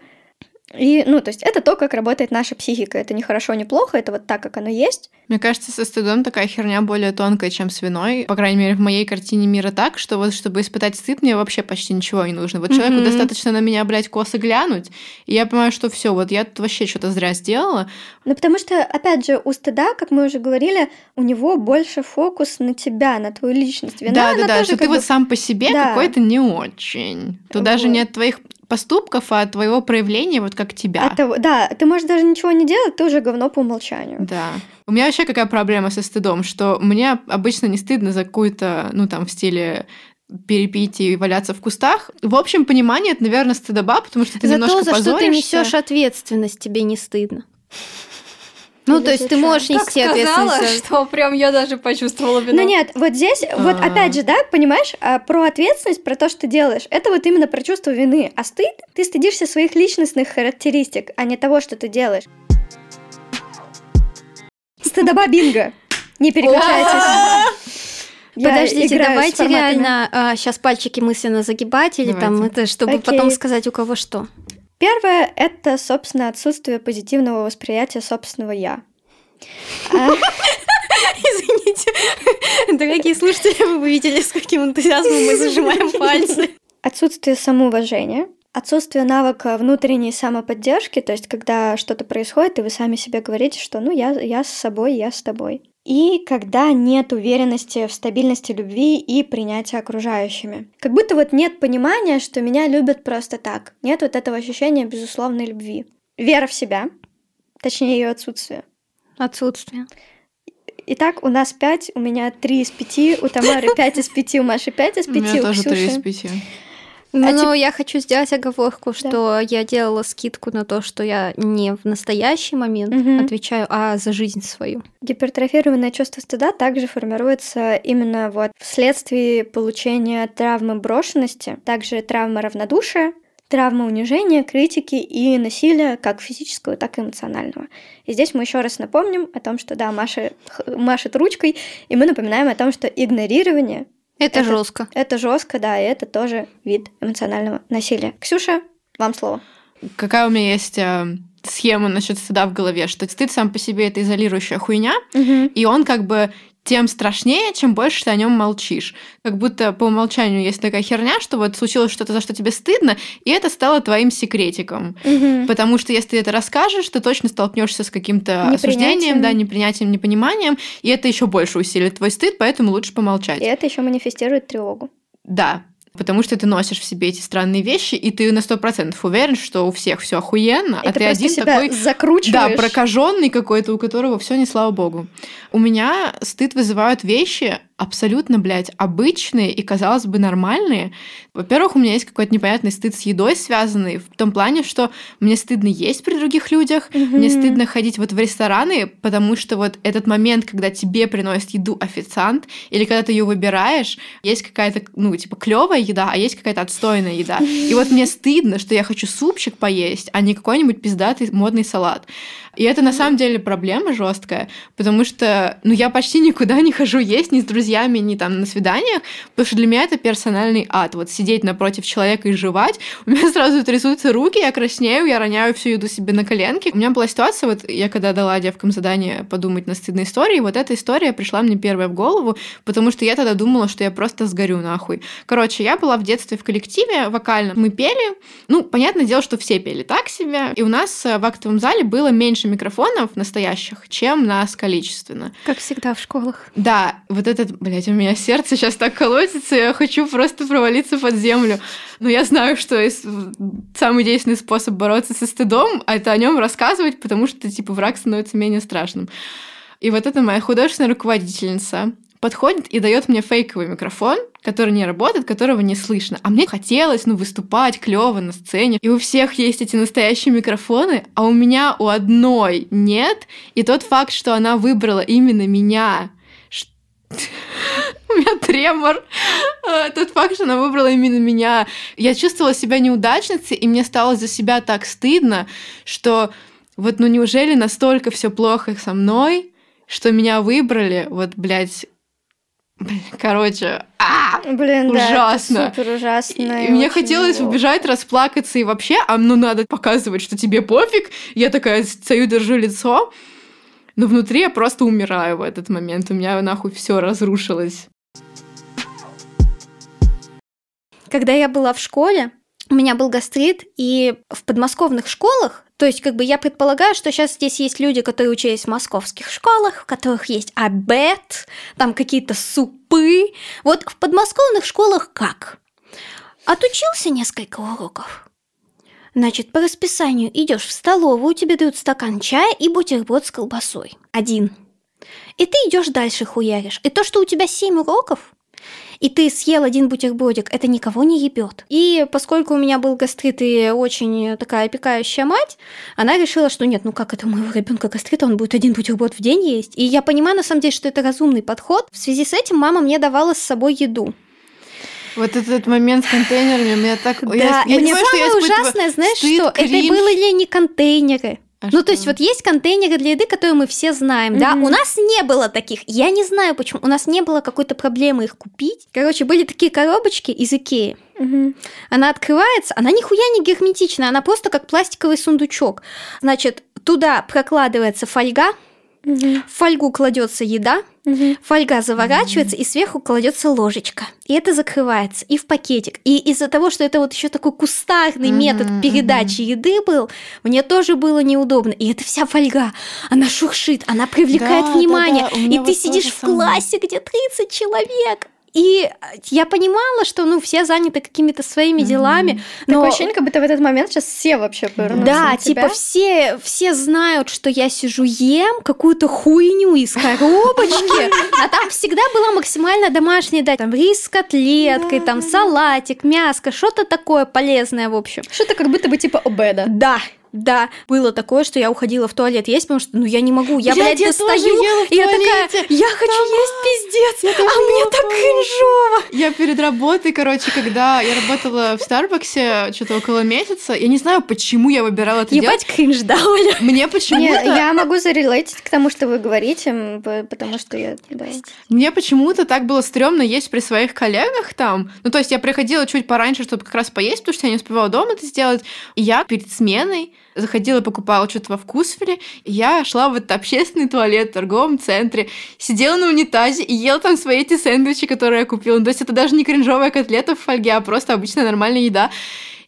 B: и, ну, то есть это то, как работает наша психика. Это не хорошо, не плохо, это вот так, как оно есть.
E: Мне кажется, со стыдом такая херня более тонкая, чем с виной. По крайней мере, в моей картине мира так, что вот чтобы испытать стыд, мне вообще почти ничего не нужно. Вот человеку
A: Мгм.
E: достаточно на меня, блядь, косо глянуть, и я понимаю, что все, вот я тут вообще что-то зря сделала.
B: Ну, потому что, опять же, у стыда, как мы уже говорили, у него больше фокус на тебя, на твою личность. Вина,
E: да, да, да, что ты
B: бы-
E: вот сам по себе
B: Да.
E: какой-то не очень. Тут даже
B: Вот.
E: не от твоих поступков, а от твоего проявления, вот как тебя.
B: от того- да, ты можешь даже ничего не делать, ты уже говно по умолчанию.
E: Да. У меня вообще какая проблема со стыдом, что мне обычно не стыдно за какую-то, ну там, в стиле перепить и валяться в кустах. В общем понимании это, наверное, стыдоба, потому что ты
A: за
E: немножко
A: то, за что ты
E: позоришься.
A: несешь ответственность, тебе не стыдно. Ну, то есть ты можешь
C: Как
A: нести
C: сказала,
A: ответственность. за-
C: что прям я даже почувствовала вину.
B: Ну нет, вот здесь, вот
E: А.
B: опять же, да, понимаешь, а, про ответственность, про то, что ты делаешь, это вот именно про чувство вины. А стыд, ты стыдишься своих личностных характеристик, а не того, что ты делаешь. Стыдоба бинго. Не переключайтесь. Я
A: Подождите, давайте реально сейчас пальчики мысленно загибать или там это, чтобы
B: Окей.
A: потом сказать у кого что.
B: Первое — это, собственно, отсутствие позитивного восприятия собственного «я». А,
A: Извините, дорогие слушатели, вы бы видели, с каким энтузиазмом мы зажимаем пальцы.
B: Отсутствие самоуважения, отсутствие навыка внутренней самоподдержки, то есть когда что-то происходит, и вы сами себе говорите, что ну я, я с собой, я с тобой. И когда нет уверенности в стабильности любви и принятия окружающими. Как будто вот нет понимания, что меня любят просто так. Нет вот этого ощущения безусловной любви. Вера в себя, точнее ее отсутствие.
A: Отсутствие.
B: Итак, у нас пять, у меня три из пяти, у Тамары пять из пяти, у Маши пять из
E: У
B: пяти,
E: меня
B: у
E: тоже три из
B: Ксюши.
E: пяти.
A: Но я хочу сделать оговорку, что я делала скидку на то, что я не в настоящий момент
B: Мгм.
A: отвечаю, а за жизнь свою.
B: Гипертрофированное чувство стыда также формируется именно вот вследствие получения травмы брошенности, также травмы равнодушия, травмы унижения, критики и насилия как физического, так и эмоционального. И здесь мы еще раз напомним о том, что да, Маша машет ручкой, и мы напоминаем о том, что игнорирование
A: Это,
B: Это-
A: жестко.
B: это жестко, да, и это тоже вид эмоционального насилия. Ксюша, вам слово.
E: Какая у меня есть э, схема насчет стыда в голове, что стыд сам по себе это изолирующая хуйня, и он как бы тем страшнее, чем больше ты о нем молчишь. Как будто по умолчанию есть такая херня, что вот случилось что-то, за что тебе стыдно, и это стало твоим секретиком.
B: Мгм.
E: Потому что если ты это расскажешь, ты точно столкнешься с каким-то осуждением, да, непринятием, непониманием, и это еще больше усилит твой стыд, поэтому лучше помолчать.
B: И это еще манифестирует тревогу.
E: Да, потому что ты носишь в себе эти странные вещи, и ты на сто процентов уверен, что у всех все охуенно, а
B: ты
E: ты
B: просто
E: один
B: себя
E: такой
B: закручиваешь.
E: да, прокаженный какой-то, у которого все не слава богу. У меня стыд вызывают вещи абсолютно, блядь, обычные и, казалось бы, нормальные. Во-первых, у меня есть какой-то непонятный стыд с едой связанный, в том плане, что мне стыдно есть при других людях, мне
B: Мгм.
E: стыдно ходить вот в рестораны, потому что вот этот момент, когда тебе приносит еду официант, или когда ты ее выбираешь, есть какая-то, ну, типа, клевая еда, а есть какая-то отстойная еда. И вот мне стыдно, что я хочу супчик поесть, а не какой-нибудь пиздатый модный салат. И это на самом деле проблема жесткая, потому что, ну, я почти никуда не хожу есть ни с друзьями, ни там на свиданиях, потому что для меня это персональный ад. Вот сидеть напротив человека и жевать, у меня сразу трясутся руки, я краснею, я роняю всю еду себе на коленки. У меня была ситуация, вот я когда дала девкам задание подумать на стыдные истории, вот эта история пришла мне первая в голову, потому что я тогда думала, что я просто сгорю нахуй. Короче, я была в детстве в коллективе вокальном, мы пели, ну, понятное дело, что все пели так себе, и у нас в актовом зале было меньше микрофонов настоящих, чем нас количественно.
A: Как всегда в школах.
E: Да, вот этот, блядь, у меня сердце сейчас так колотится, я хочу просто провалиться под землю. Но я знаю, что самый действенный способ бороться со стыдом — это о нем рассказывать, потому что, типа, враг становится менее страшным. И вот это моя художественная руководительница подходит и дает мне фейковый микрофон, который не работает, которого не слышно. А мне хотелось, ну, выступать клево на сцене. И у всех есть эти настоящие микрофоны, а у меня у одной нет. И тот факт, что она выбрала именно меня, у меня тремор. А, тот факт, что она выбрала именно меня. Я чувствовала себя неудачницей, и мне стало за себя так стыдно, что вот ну неужели настолько все плохо со мной, что меня выбрали, вот, блядь, Короче, а,
B: Блин,
E: ужасно.
B: Да, супер ужасно.
E: И мне хотелось плохо. убежать, расплакаться и вообще, а ну надо показывать, что тебе пофиг. Я такая стою, держу лицо. Но внутри я просто умираю в этот момент. У меня нахуй все разрушилось.
A: Когда я была в школе, у меня был гастрит, и в подмосковных школах, то есть как бы я предполагаю, что сейчас здесь есть люди, которые учились в московских школах, в которых есть обед, там какие-то супы. Вот в подмосковных школах как? Отучился несколько уроков. Значит, по расписанию идешь в столовую, тебе дают стакан чая и бутерброд с колбасой. Один. И ты идешь дальше хуяришь. И то, что у тебя семь уроков, и ты съел один бутербродик, это никого не ебет. И поскольку у меня был гастрит и очень такая опекающая мать, она решила, что нет, ну как это у моего ребенка гастрит, он будет один бутерброд в день есть. И я понимаю, на самом деле, что это разумный подход. В связи с этим мама мне давала с собой еду.
E: Вот этот момент с контейнерами, меня так...
A: Да, я, я и мне самое ужасное, знаешь стыд, что? Кринж. Это были не контейнеры. А ну, что? то есть вот есть контейнеры для еды, которые мы все знаем, mm-hmm. да? У нас не было таких. Я не знаю, почему. У нас не было какой-то проблемы их купить. Короче, были такие коробочки из Икеи. Угу. Она открывается, она нихуя не герметичная, она просто как пластиковый сундучок. Значит, туда прокладывается фольга, Угу. В фольгу кладется еда, угу. фольга заворачивается, угу. и сверху кладется ложечка. И это закрывается. И в пакетик. И из-за того, что это вот еще такой кустарный угу, метод передачи угу. еды был, мне тоже было неудобно. И эта вся фольга, она шуршит, она привлекает да, внимание. Да, да. И ты сидишь в классе, где 30 человек. И я понимала, что ну все заняты какими-то своими делами. Mm-hmm.
B: Но... Такое ощущение, как будто в этот момент сейчас все вообще повернутся
A: Да,
B: на
A: типа тебя. все, все знают, что я сижу ем какую-то хуйню из коробочки, а там всегда была максимально домашняя еда. Там рис с котлеткой, там салатик, мяско, что-то такое полезное, в общем.
B: Что-то как будто бы типа обеда.
A: Да, да, было такое, что я уходила в туалет есть, потому что, ну, я не могу, я, блядь, блядь достаю, и я такая, я хочу Там... есть пиздец, а мне так кринжово.
E: Я перед работой, короче, когда я работала в Старбаксе что-то около месяца, я не знаю, почему я выбирала это
A: Ебать
E: делать.
A: кринж, да, Оля?
E: Мне почему-то...
B: Я могу зарелейтить к тому, что вы говорите, потому что я... Да.
E: Мне почему-то так было стрёмно есть при своих коллегах там. Ну, то есть я приходила чуть пораньше, чтобы как раз поесть, потому что я не успевала дома это сделать. И я перед сменой заходила, покупала что-то во вкусвеле, и я шла в этот общественный туалет в торговом центре, сидела на унитазе и ела там свои эти сэндвичи, которые я купила. Ну, то есть это даже не кринжовая котлета в фольге, а просто обычная нормальная еда.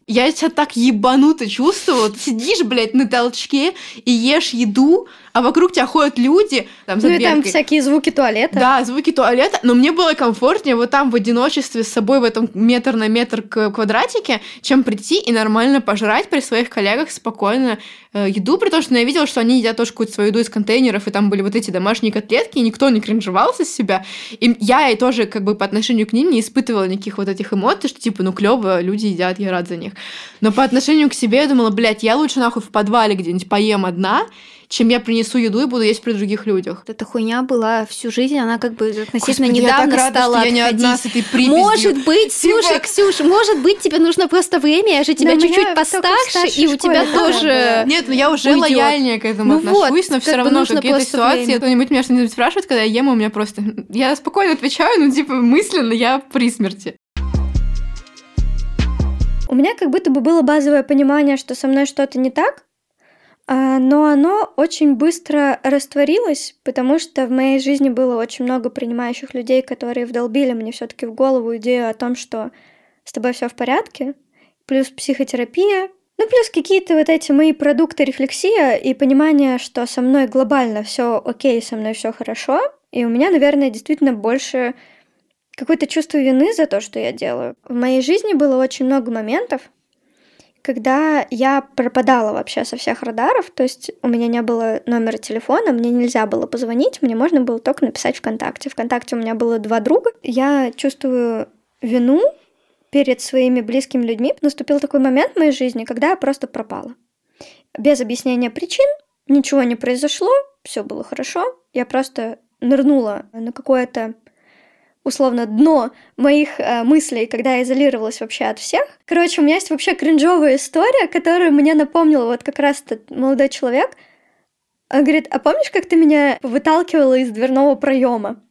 E: Я себя так ебануто чувствовала. Ты сидишь, блядь, на толчке и ешь еду, а вокруг тебя ходят люди. Там,
B: ну и там всякие звуки туалета.
E: Да, звуки туалета. Но мне было комфортнее вот там в одиночестве с собой в этом метр на метр квадратике, чем прийти и нормально пожрать при своих коллегах спокойно э, еду, при том, что я видела, что они едят тоже какую-то свою еду из контейнеров, и там были вот эти домашние котлетки, и никто не кринжевался с себя. И я и тоже как бы по отношению к ним не испытывала никаких вот этих эмоций, что типа, ну клево, люди едят, я рад за них. Но по отношению к себе я думала, блядь, я лучше нахуй в подвале где-нибудь поем одна, чем я принесу еду и буду есть при других людях.
A: Эта хуйня была всю жизнь, она как бы относительно
E: Господи,
A: недавно
E: я так рада,
A: стала
E: что я не одна с этой.
A: Может быть, слушай, Ксюш, может быть, тебе нужно просто время, я же тебя
B: у меня
A: чуть-чуть постарше, и у тебя тоже...
E: Нет, ну я уже лояльнее к этому
A: Ну
E: отношусь,
A: вот,
E: но все равно какие-то ситуации кто-нибудь меня что-нибудь спрашивает, когда я ем, у меня просто... Я спокойно отвечаю, ну типа мысленно я при смерти.
B: У меня как будто бы было базовое понимание, что со мной что-то не так, но оно очень быстро растворилось, потому что в моей жизни было очень много принимающих людей, которые вдолбили мне все-таки в голову идею о том, что с тобой все в порядке, плюс психотерапия, ну плюс какие-то вот эти мои продукты рефлексия и понимание, что со мной глобально все окей, со мной все хорошо, и у меня, наверное, действительно больше какое-то чувство вины за то, что я делаю. В моей жизни было очень много моментов, когда я пропадала вообще со всех радаров, то есть у меня не было номера телефона, мне нельзя было позвонить, мне можно было только написать ВКонтакте. ВКонтакте у меня было два друга. Я чувствую вину перед своими близкими людьми. Наступил такой момент в моей жизни, когда я просто пропала. Без объяснения причин, ничего не произошло, все было хорошо. Я просто нырнула на какое-то условно дно моих э, мыслей, когда я изолировалась вообще от всех. Короче, у меня есть вообще кринжовая история, которую мне напомнил вот как раз этот молодой человек. Он говорит, а помнишь, как ты меня выталкивала из дверного проема?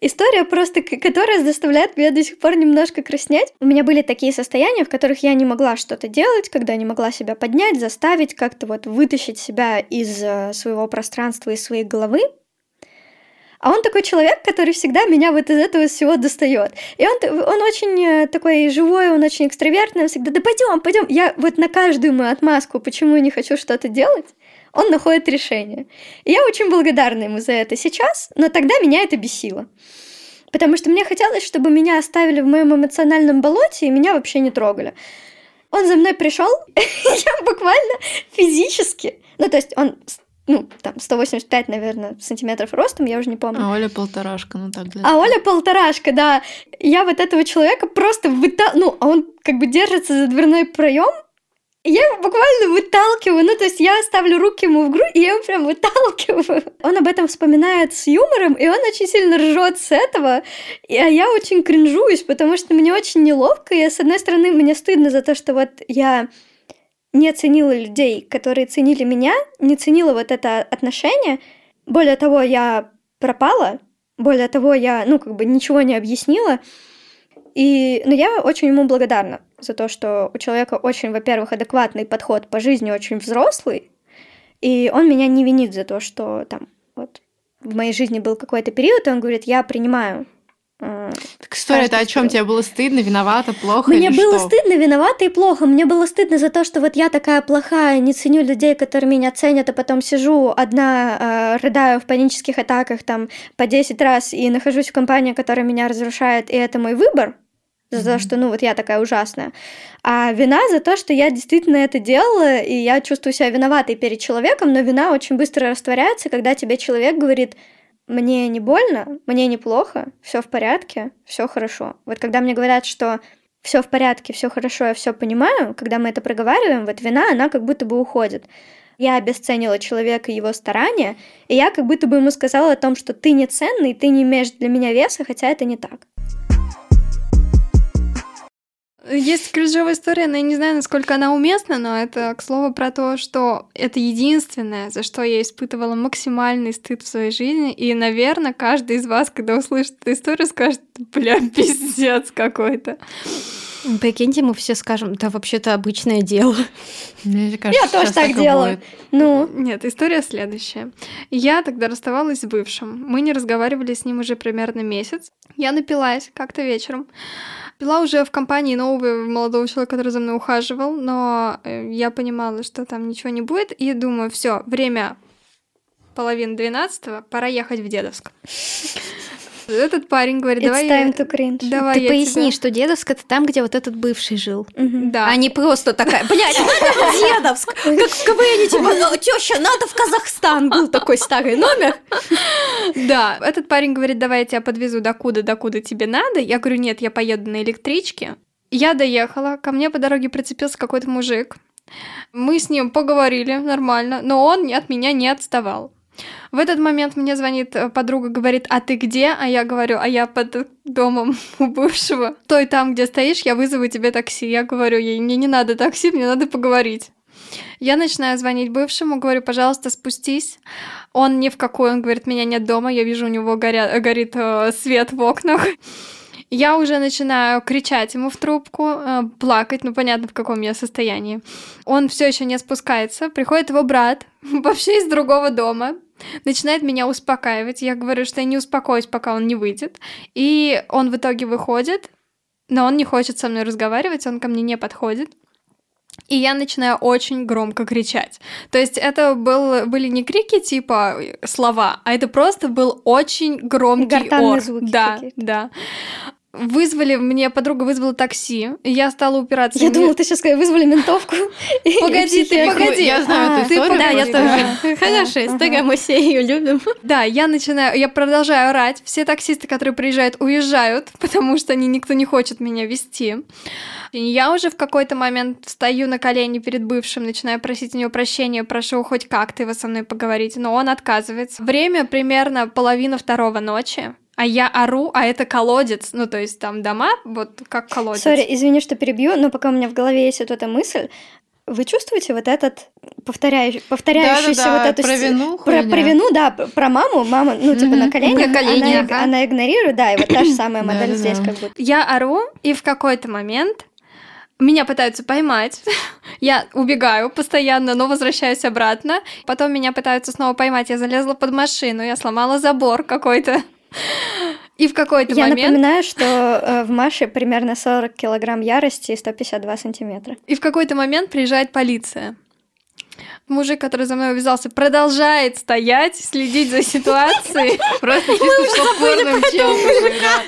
B: История просто, которая заставляет меня до сих пор немножко краснеть. У меня были такие состояния, в которых я не могла что-то делать, когда не могла себя поднять, заставить, как-то вот вытащить себя из э, своего пространства, из своей головы. А он такой человек, который всегда меня вот из этого всего достает. И он, он очень э, такой живой, он очень экстравертный, он всегда, да пойдем, пойдем. Я вот на каждую мою отмазку, почему я не хочу что-то делать, он находит решение. И я очень благодарна ему за это сейчас, но тогда меня это бесило. Потому что мне хотелось, чтобы меня оставили в моем эмоциональном болоте и меня вообще не трогали. Он за мной пришел, я буквально физически, ну то есть он, ну там 185, наверное, сантиметров ростом, я уже не помню.
E: А Оля полторашка, ну так для...
B: А Оля полторашка, да. Я вот этого человека просто выта... Ну, а он как бы держится за дверной проем. Я его буквально выталкиваю, ну, то есть я ставлю руки ему в грудь, и я его прям выталкиваю. Он об этом вспоминает с юмором, и он очень сильно ржет с этого. И, а я очень кринжуюсь, потому что мне очень неловко, и, с одной стороны, мне стыдно за то, что вот я не ценила людей, которые ценили меня, не ценила вот это отношение. Более того, я пропала, более того, я, ну, как бы ничего не объяснила. И, ну, я очень ему благодарна за то, что у человека очень, во-первых, адекватный подход по жизни, очень взрослый, и он меня не винит за то, что там вот в моей жизни был какой-то период, и он говорит, я принимаю.
E: Так история это о чем тебе было стыдно, виновата, плохо
B: Мне было
E: что?
B: стыдно, виновата и плохо. Мне было стыдно за то, что вот я такая плохая, не ценю людей, которые меня ценят, а потом сижу одна, э, рыдаю в панических атаках там по 10 раз и нахожусь в компании, которая меня разрушает, и это мой выбор за то, что, ну, вот я такая ужасная. А вина за то, что я действительно это делала, и я чувствую себя виноватой перед человеком, но вина очень быстро растворяется, когда тебе человек говорит, мне не больно, мне неплохо, все в порядке, все хорошо. Вот когда мне говорят, что все в порядке, все хорошо, я все понимаю, когда мы это проговариваем, вот вина, она как будто бы уходит. Я обесценила человека и его старания, и я как будто бы ему сказала о том, что ты не ценный, ты не имеешь для меня веса, хотя это не так.
C: Есть кринжовая история, но я не знаю, насколько она уместна, но это, к слову, про то, что это единственное, за что я испытывала максимальный стыд в своей жизни. И, наверное, каждый из вас, когда услышит эту историю, скажет, бля, пиздец какой-то.
A: Прикиньте, мы все скажем, да вообще-то обычное дело.
E: Мне кажется,
B: Я тоже так
E: и
B: делаю.
E: будет.
B: Ну,
C: Нет, история следующая. Я тогда расставалась с бывшим. Мы не разговаривали с ним уже примерно месяц. Я напилась как-то вечером. Пила уже в компании нового молодого человека, который за мной ухаживал, но э, я понимала, что там ничего не будет, и думаю, все, время половины двенадцатого, пора ехать в Дедовск. Этот парень говорит, давай... я-. Давай
A: Ты
C: я
A: поясни,
C: тебя-
A: что Дедовск это там, где вот этот бывший жил.
B: Мгм.
C: Да.
A: А не просто такая, блядь, надо в Дедовск, как в КВН, типа, теща, надо в Казахстан. Был такой старый номер.
C: Да, этот парень говорит, давай я тебя подвезу докуда, докуда тебе надо. Я говорю, нет, я поеду на электричке. Я доехала, ко мне по дороге прицепился какой-то мужик. Мы с ним поговорили нормально, но он от меня не отставал. В этот момент мне звонит э, подруга, говорит, а ты где? А я говорю, а я под домом у бывшего. Стой там, где стоишь, я вызову тебе такси. Я говорю ей, мне не надо такси, мне надо поговорить. Я начинаю звонить бывшему, говорю, пожалуйста, спустись. Он ни в какой, он говорит, меня нет дома, я вижу, у него горя... горит э, свет в окнах. Я уже начинаю кричать ему в трубку, э, плакать, ну понятно, в каком я состоянии. Он все еще не спускается, приходит его брат, вообще из другого дома, начинает меня успокаивать. Я говорю, что я не успокоюсь, пока он не выйдет. И он в итоге выходит, но он не хочет со мной разговаривать, он ко мне не подходит. И я начинаю очень громко кричать. То есть это был, были не крики типа слова, а это просто был очень громкий
B: Гортанные
C: ор.
B: звуки
C: да, да. Вызвали, мне подруга вызвала такси, и я стала упираться.
B: Я
C: Мне-
B: думала, ты сейчас вызвали ментовку.
C: Погоди, ты погоди.
E: Я знаю
B: А,
E: эту
C: ты
E: историю.
A: Да, я тоже. Хорошая история, мы все ее любим.
C: Да, я начинаю, я продолжаю орать. Все таксисты, которые приезжают, уезжают, потому что они, никто не хочет меня вести. Я уже в какой-то момент встаю на колени перед бывшим, начинаю просить у него прощения, прошу хоть как-то его со мной поговорить, но он отказывается. Время примерно половина второго ночи, а я ору, а это колодец, ну то есть там дома, вот как колодец.
B: Сори, извини, что перебью, но пока у меня в голове есть вот эта мысль, вы чувствуете вот этот повторяющий, повторяющийся
E: Да-да-да,
B: вот эту
E: про вину
B: про, про вину, да, про маму, мама, ну типа на коленях,
A: На колени,
B: она,
A: ага.
B: она игнорирует, да, и вот та же самая модель
E: Да-да-да.
B: здесь как будто.
C: Я ору, и в какой-то момент меня пытаются поймать. Я убегаю постоянно, но возвращаюсь обратно. Потом меня пытаются снова поймать. Я залезла под машину, я сломала забор какой-то. И в какой-то
B: Я
C: момент...
B: напоминаю, что э, в Маше примерно 40 килограмм ярости и 152 сантиметра.
C: И в какой-то момент приезжает полиция. Мужик, который за мной увязался, продолжает стоять, следить за ситуацией.
E: Просто чисто.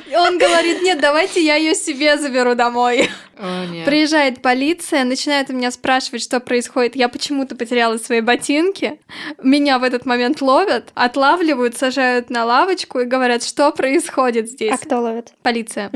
C: И Он говорит, нет, давайте я ее себе заберу домой. Приезжает полиция, начинает у меня спрашивать, что происходит. Я почему-то потеряла свои ботинки. Меня в этот момент ловят, отлавливают, сажают на лавочку и говорят, что происходит здесь.
B: А кто ловит?
C: Полиция.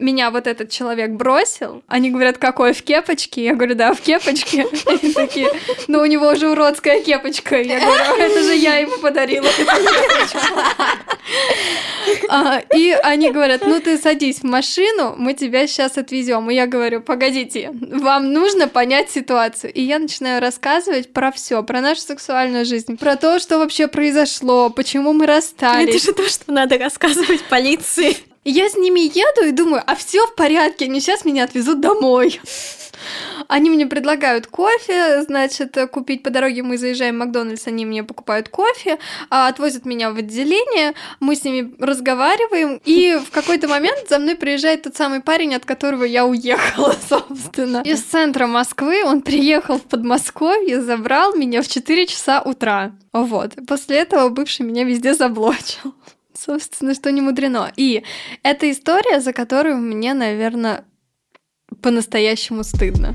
C: Меня вот этот человек бросил. Они говорят, какой в кепочке? Я говорю, да, в кепочке. Они такие, ну у него уже уродская кепочка. Я говорю, это же я ему подарила. эту кепочку». А, И они говорят, ну ты садись в машину, мы тебя сейчас отвезем. И я говорю, погодите, вам нужно понять ситуацию. И я начинаю рассказывать про все, про нашу сексуальную жизнь, про то, что вообще произошло, почему мы расстались.
A: Это же то, что надо рассказывать полиции.
C: И Я с ними еду и думаю, а все в порядке, они сейчас меня отвезут домой. Они мне предлагают кофе, значит, купить по дороге мы заезжаем в Макдональдс, они мне покупают кофе, а, отвозят меня в отделение, мы с ними разговариваем, и в какой-то момент за мной приезжает тот самый парень, от которого я уехала, собственно. Из центра Москвы он приехал в Подмосковье, забрал меня в 4 часа утра. Вот. После этого бывший меня везде заблочил. Собственно, что не мудрено. И это история, за которую мне, наверное, по-настоящему стыдно.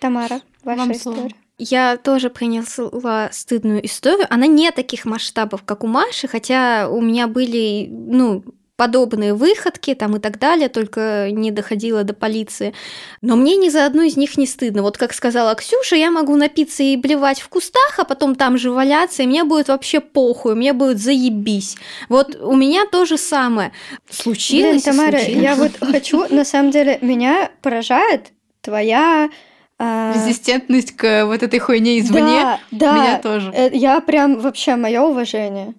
B: Тамара, ваша
E: Вам слово.
B: история.
A: Я тоже принесла стыдную историю. Она не таких масштабов, как у Маши, хотя у меня были, ну, подобные выходки там и так далее, только не доходило до полиции. Но мне ни за одну из них не стыдно. Вот как сказала Ксюша, я могу напиться и блевать в кустах, а потом там же валяться, и мне будет вообще похуй, мне будет заебись. Вот у меня то же самое. Случилось
B: Блин, Тамара,
A: случилось.
B: я вот хочу, на самом деле, меня поражает твоя... а,
E: Резистентность к вот этой хуйне извне.
B: Да, да.
E: Меня тоже.
B: Э, Я прям вообще мое уважение.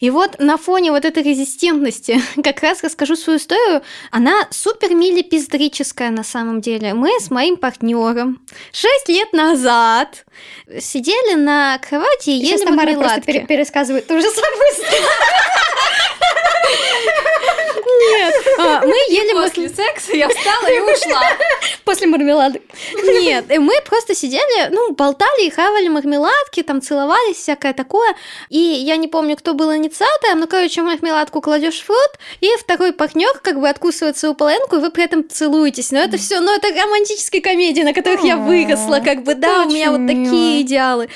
A: И вот на фоне вот этой резистентности как раз расскажу свою историю. Она супер милипиздрическая на самом деле. Мы с моим партнером 6 лет назад сидели на кровати и
B: Сейчас
A: ели
B: Тамара просто пересказывает ту же самую историю.
A: Нет, а, мы ели
C: После секса я встала и ушла.
B: после мармелада.
A: Нет, мы просто сидели, ну, болтали и хавали мармеладки, там целовались, всякое такое. И я не помню, кто был инициатором, но, короче, мармеладку кладешь в рот, и второй партнер как бы откусывает свою половинку, и вы при этом целуетесь. Но это все, ну, это романтические комедии, на которых я выросла, как бы, да, у меня вот такие идеалы.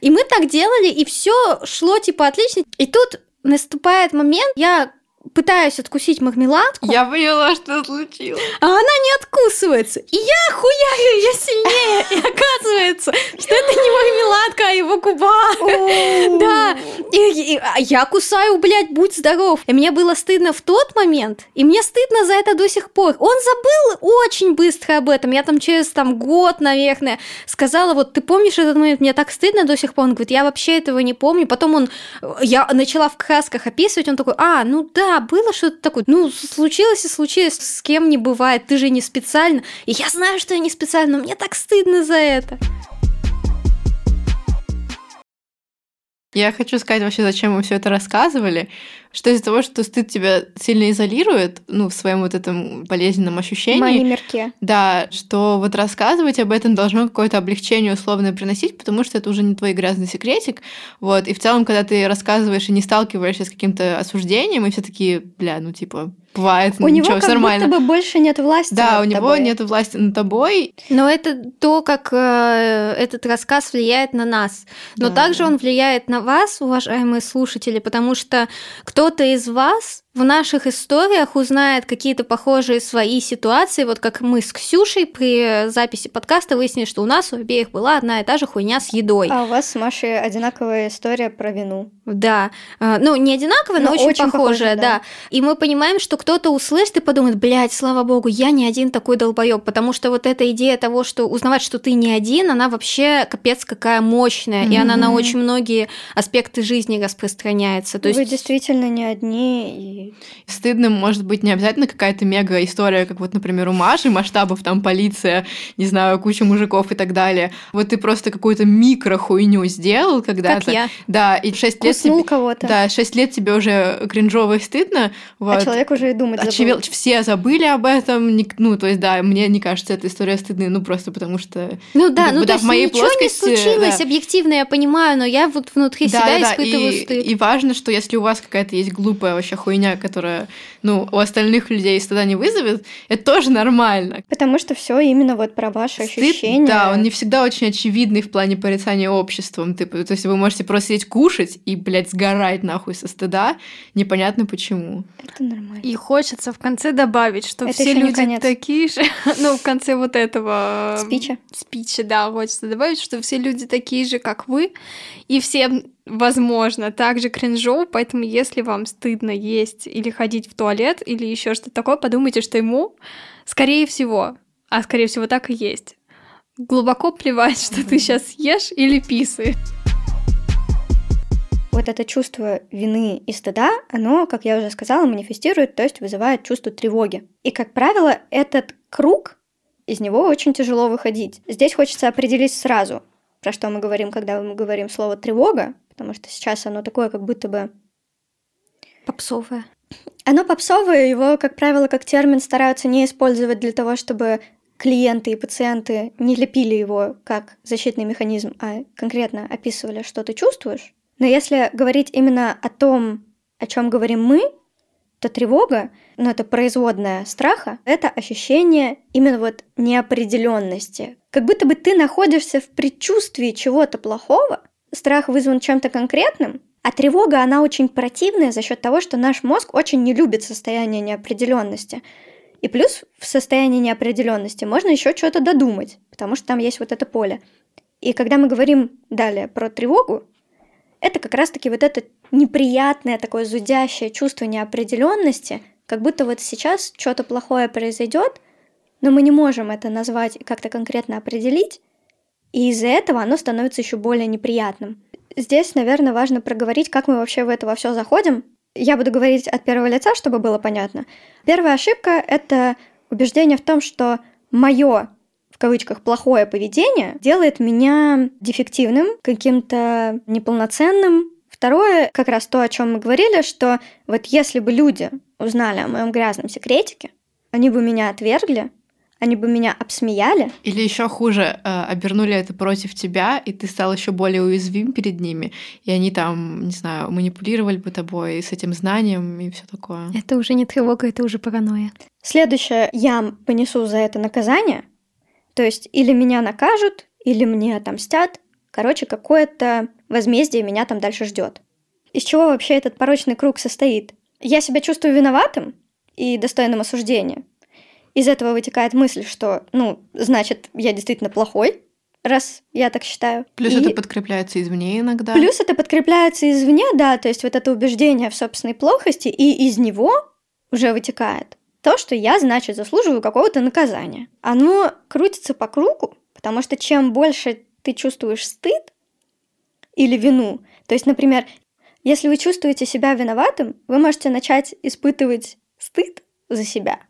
A: И мы так делали, и все шло типа отлично. И тут наступает момент, я пытаюсь откусить мармеладку,
E: Я поняла, что случилось.
A: а она не откусывается. И я хуярю ее сильнее. И оказывается, что это не мармеладка, а его губа. Да. И, и- а я кусаю, блядь, будь здоров. И мне было стыдно в тот момент, и мне стыдно за это до сих пор. Он забыл очень быстро об этом. Я там через там год, наверное, сказала, вот ты помнишь этот момент? Мне так стыдно до сих пор. Он говорит, я вообще этого не помню. Потом он, я начала в красках описывать, он такой, а, ну да, было что-то такое. Ну, случилось и случилось, с кем не бывает, ты же не специально. И я знаю, что я не специально, но мне так стыдно за это.
E: Я хочу сказать вообще, зачем мы все это рассказывали, что из-за того, что стыд тебя сильно изолирует, ну, в своем вот этом болезненном ощущении,
B: Мани-мерке.
E: да, что вот рассказывать об этом должно какое-то облегчение условное приносить, потому что это уже не твой грязный секретик, вот, и в целом, когда ты рассказываешь и не сталкиваешься с каким-то осуждением, и все такие, бля, ну, типа, бывает,
B: У
E: ну,
B: него
E: ничего,
B: как
E: нормально.
B: будто бы больше нет власти
E: Да,
B: над
E: у него
B: тобой.
E: нет власти над тобой.
A: Но это то, как э, этот рассказ влияет на нас. Но
E: Да,
A: также
E: да.
A: он влияет на вас, уважаемые слушатели, потому что кто-то из вас в наших историях узнает какие-то похожие свои ситуации, вот как мы с Ксюшей при записи подкаста выяснили, что у нас у обеих была одна и та же хуйня с едой.
B: А у вас с Машей одинаковая история про вину.
A: Да, А, ну не одинаково, но,
B: Но
A: очень,
B: очень
A: похожая,
B: похоже,
A: да.
B: да.
A: И мы понимаем, что кто-то услышит и подумает, блядь, слава богу, я не один такой долбоеб, потому что вот эта идея того, что узнавать, что ты не один, она вообще капец какая мощная, и она на очень многие аспекты жизни распространяется. То
B: Вы
A: есть
B: действительно не одни. И...
E: Стыдным может быть не обязательно какая-то мега история, как вот, например, у Маши, масштабов там полиция, не знаю, куча мужиков и так далее. Вот ты просто какую-то микро хуйню сделал когда-то.
A: как я.
E: Да, и 6 лет тебе...
B: кого-то,
E: Да, 6 лет тебе уже кринжово и стыдно. Вот.
B: а человек уже и думать
E: А
B: забыл.
E: все забыли об этом, ну, то есть, да, мне не кажется эта история стыдной, ну, просто потому что...
A: Ну да, ну
E: бы,
A: то
E: да, в
A: есть
E: моей
A: ничего
E: плоскости,
A: не случилось,
E: да.
A: объективно я понимаю, но я вот внутри себя
E: Да-да-да,
A: испытываю
E: и,
A: стыд.
E: и важно, что если у вас какая-то есть глупая вообще хуйня, которая, ну, у остальных людей стыда не вызовет, это тоже нормально.
B: Потому что все именно вот про ваши
E: Стыд,
B: ощущения.
E: да, он не всегда очень очевидный в плане порицания обществом. Типа, то есть вы можете просто сидеть кушать и, блядь, сгорать нахуй со стыда, непонятно почему.
B: Это нормально.
C: И хочется в конце добавить, что
B: Это
C: все люди
B: конец.
C: такие же. Ну, в конце вот этого...
B: Спича.
C: Спича, да, хочется добавить, что все люди такие же, как вы, и всем, возможно, также кринжово, поэтому если вам стыдно есть или ходить в туалет, или еще что-то такое, подумайте, что ему, скорее всего, а скорее всего так и есть, глубоко плевать, что ты сейчас ешь или писаешь.
B: Вот это чувство вины и стыда, оно, как я уже сказала, манифестирует, то есть вызывает чувство тревоги. И, как правило, этот круг, из него очень тяжело выходить. Здесь хочется определить сразу, про что мы говорим, когда мы говорим слово тревога, потому что сейчас оно такое, как будто бы
A: Попсовая.
B: Оно попсовое, его, как правило, как термин стараются не использовать для того, чтобы клиенты и пациенты не лепили его как защитный механизм, а конкретно описывали, что ты чувствуешь. Но если говорить именно о том, о чем говорим мы, то тревога, ну это производная страха, это ощущение именно вот неопределенности. Как будто бы ты находишься в предчувствии чего-то плохого, страх вызван чем-то конкретным, а тревога, она очень противная за счет того, что наш мозг очень не любит состояние неопределенности. И плюс в состоянии неопределенности можно еще что-то додумать, потому что там есть вот это поле. И когда мы говорим далее про тревогу, это как раз-таки вот это неприятное такое зудящее чувство неопределенности, как будто вот сейчас что-то плохое произойдет, но мы не можем это назвать и как-то конкретно определить, и из-за этого оно становится еще более неприятным. Здесь, наверное, важно проговорить, как мы вообще в это все заходим. Я буду говорить от первого лица, чтобы было понятно. Первая ошибка — это убеждение в том, что мое в кавычках плохое поведение делает меня дефективным, каким-то неполноценным. Второе, как раз то, о чем мы говорили, что вот если бы люди узнали о моем грязном секретике, они бы меня отвергли, они бы меня обсмеяли.
E: Или еще хуже, э, обернули это против тебя, и ты стал еще более уязвим перед ними, и они там, не знаю, манипулировали бы тобой с этим знанием и все такое.
A: Это уже не тревога, это уже паранойя.
B: Следующее, я понесу за это наказание, то есть или меня накажут, или мне отомстят. Короче, какое-то возмездие меня там дальше ждет. Из чего вообще этот порочный круг состоит? я себя чувствую виноватым и достойным осуждения. Из этого вытекает мысль, что, ну, значит, я действительно плохой, раз я так считаю.
E: Плюс
B: И
E: это подкрепляется извне иногда.
B: Плюс это подкрепляется извне, да, то есть вот это убеждение в собственной плохости, и из него уже вытекает то, что я, значит, заслуживаю какого-то наказания. Оно крутится по кругу, потому что чем больше ты чувствуешь стыд или вину, то есть, например, если вы чувствуете себя виноватым, вы можете начать испытывать стыд за себя.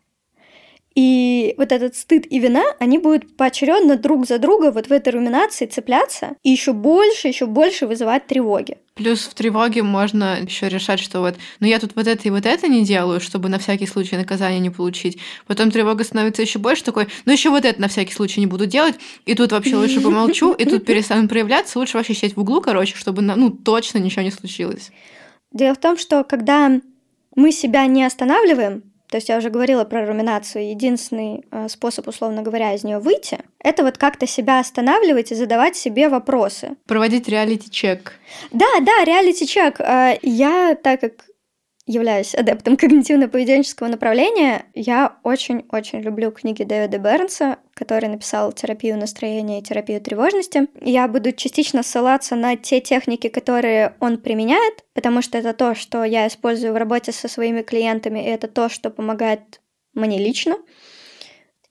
B: И вот этот стыд и вина, они будут поочередно друг за друга вот в этой руминации цепляться и еще больше, еще больше вызывать тревоги.
E: Плюс в тревоге можно еще решать, что вот, ну я тут вот это и вот это не делаю, чтобы на всякий случай наказание не получить. Потом тревога становится еще больше такой, ну еще вот это на всякий случай не буду делать, и тут вообще лучше помолчу, и тут перестану проявляться, лучше вообще сидеть в углу, короче, чтобы ну точно ничего не случилось.
B: Дело в том, что когда мы себя не останавливаем, то есть я уже говорила про руминацию. Единственный э, способ, условно говоря, из нее выйти, это вот как-то себя останавливать и задавать себе вопросы.
E: Проводить реалити-чек.
B: Да, да, реалити-чек. Э, я, так как являюсь адептом когнитивно-поведенческого направления, я очень-очень люблю книги Дэвида Бернса, который написал терапию настроения и терапию тревожности. Я буду частично ссылаться на те техники, которые он применяет, потому что это то, что я использую в работе со своими клиентами, и это то, что помогает мне лично.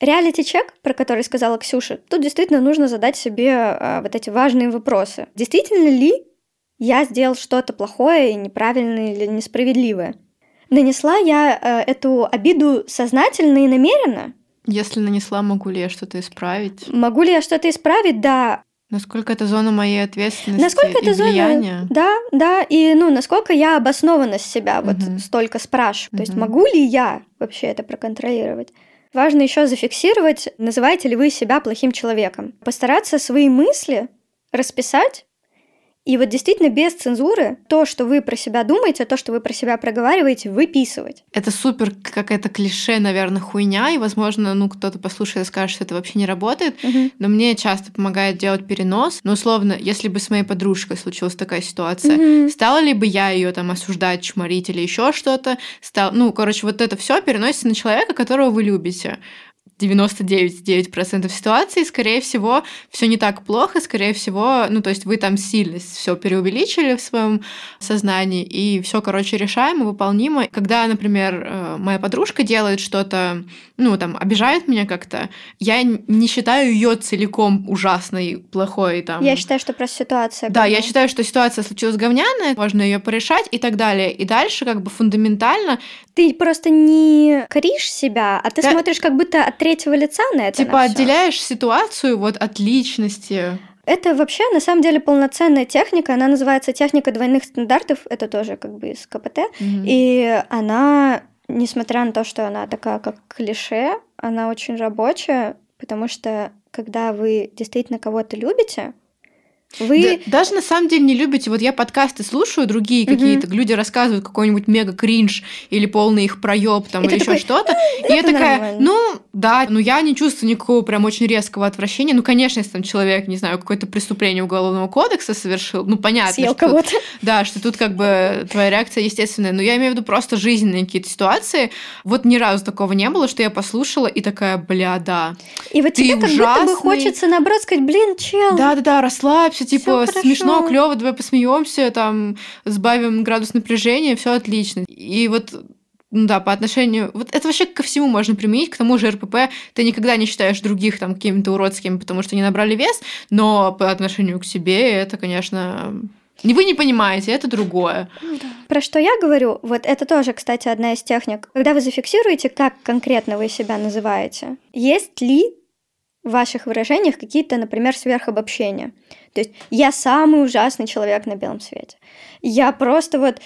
B: Реалити-чек, про который сказала Ксюша, тут действительно нужно задать себе а, вот эти важные вопросы. Действительно ли я сделал что-то плохое, неправильное или несправедливое. Нанесла я э, эту обиду сознательно и намеренно?
E: Если нанесла, могу ли я что-то исправить?
B: Могу ли я что-то исправить? Да.
E: Насколько это зона моей ответственности
B: насколько
E: и
B: это
E: влияния?
B: Зона... Да, да, и ну насколько я обоснованно себя вот
E: Мгм.
B: столько спрашиваю. То есть могу ли я вообще это проконтролировать? Важно еще зафиксировать, называете ли вы себя плохим человеком. Постараться свои мысли расписать и вот действительно без цензуры то, что вы про себя думаете, то, что вы про себя проговариваете, выписывать.
E: Это супер какая-то клише, наверное, хуйня, и, возможно, ну, кто-то послушает и скажет, что это вообще не работает, но мне часто помогает делать перенос. Но, условно, если бы с моей подружкой случилась такая ситуация,
B: Мгм.
E: стала ли бы я ее там осуждать, чморить или еще что-то? Стал... Ну, короче, вот это все переносится на человека, которого вы любите. 99,9% ситуаций, скорее всего, все не так плохо, скорее всего, ну, то есть вы там сильно все преувеличили в своем сознании, и все, короче, решаемо, выполнимо. Когда, например, э, моя подружка делает что-то, ну, там, обижает меня как-то, я не считаю ее целиком ужасной, плохой, там.
B: Я считаю, что просто ситуация.
E: Да, я считаю, что ситуация случилась говняная, можно ее порешать и так далее. И дальше, как бы фундаментально,
B: Ты просто не коришь себя, а ты
E: Да.
B: смотришь как будто от третьего лица на это.
E: типа
B: на всё.
E: отделяешь ситуацию вот от личности.
B: Это вообще на самом деле полноценная техника. Она называется техника двойных стандартов. Это тоже как бы из КПТ.
E: Мгм.
B: И она, несмотря на то, что она такая как клише, она очень рабочая, потому что когда вы действительно кого-то любите, вы...
E: Да- даже на самом деле не любите. Вот я подкасты слушаю, другие
B: Мгм.
E: какие-то люди рассказывают какой-нибудь мега кринж или полный их проеб там
B: И
E: или
B: ты
E: еще
B: такой,
E: что-то. И я
B: это
E: такая,
B: нормально.
E: ну да, ну я не чувствую никакого прям очень резкого отвращения. Ну, конечно, если там человек, не знаю, какое-то преступление уголовного кодекса совершил, ну понятно.
B: Съел кого-то.
E: Да, что тут как бы твоя реакция естественная. Но я имею в виду просто жизненные какие-то ситуации. Вот ни разу такого не было, что я послушала и такая, бля, да.
B: И вот тебе как будто бы
E: ужасный.
B: хочется наоборот сказать, блин, чел,
E: Да-да-да, расслабься, типа, смешно, клево, давай посмеемся, там, сбавим градус напряжения, все отлично. И вот ну да, по отношению... Вот это вообще ко всему можно применить, к тому же РПП ты никогда не считаешь других там какими-то уродскими, потому что они набрали вес, но по отношению к себе это, конечно... Не вы не понимаете, это другое.
B: Про что я говорю, вот это тоже, кстати, одна из техник. Когда вы зафиксируете, как конкретно вы себя называете, есть ли в ваших выражениях какие-то, например, сверхобобщения. То есть я самый ужасный человек на белом свете. Я просто вот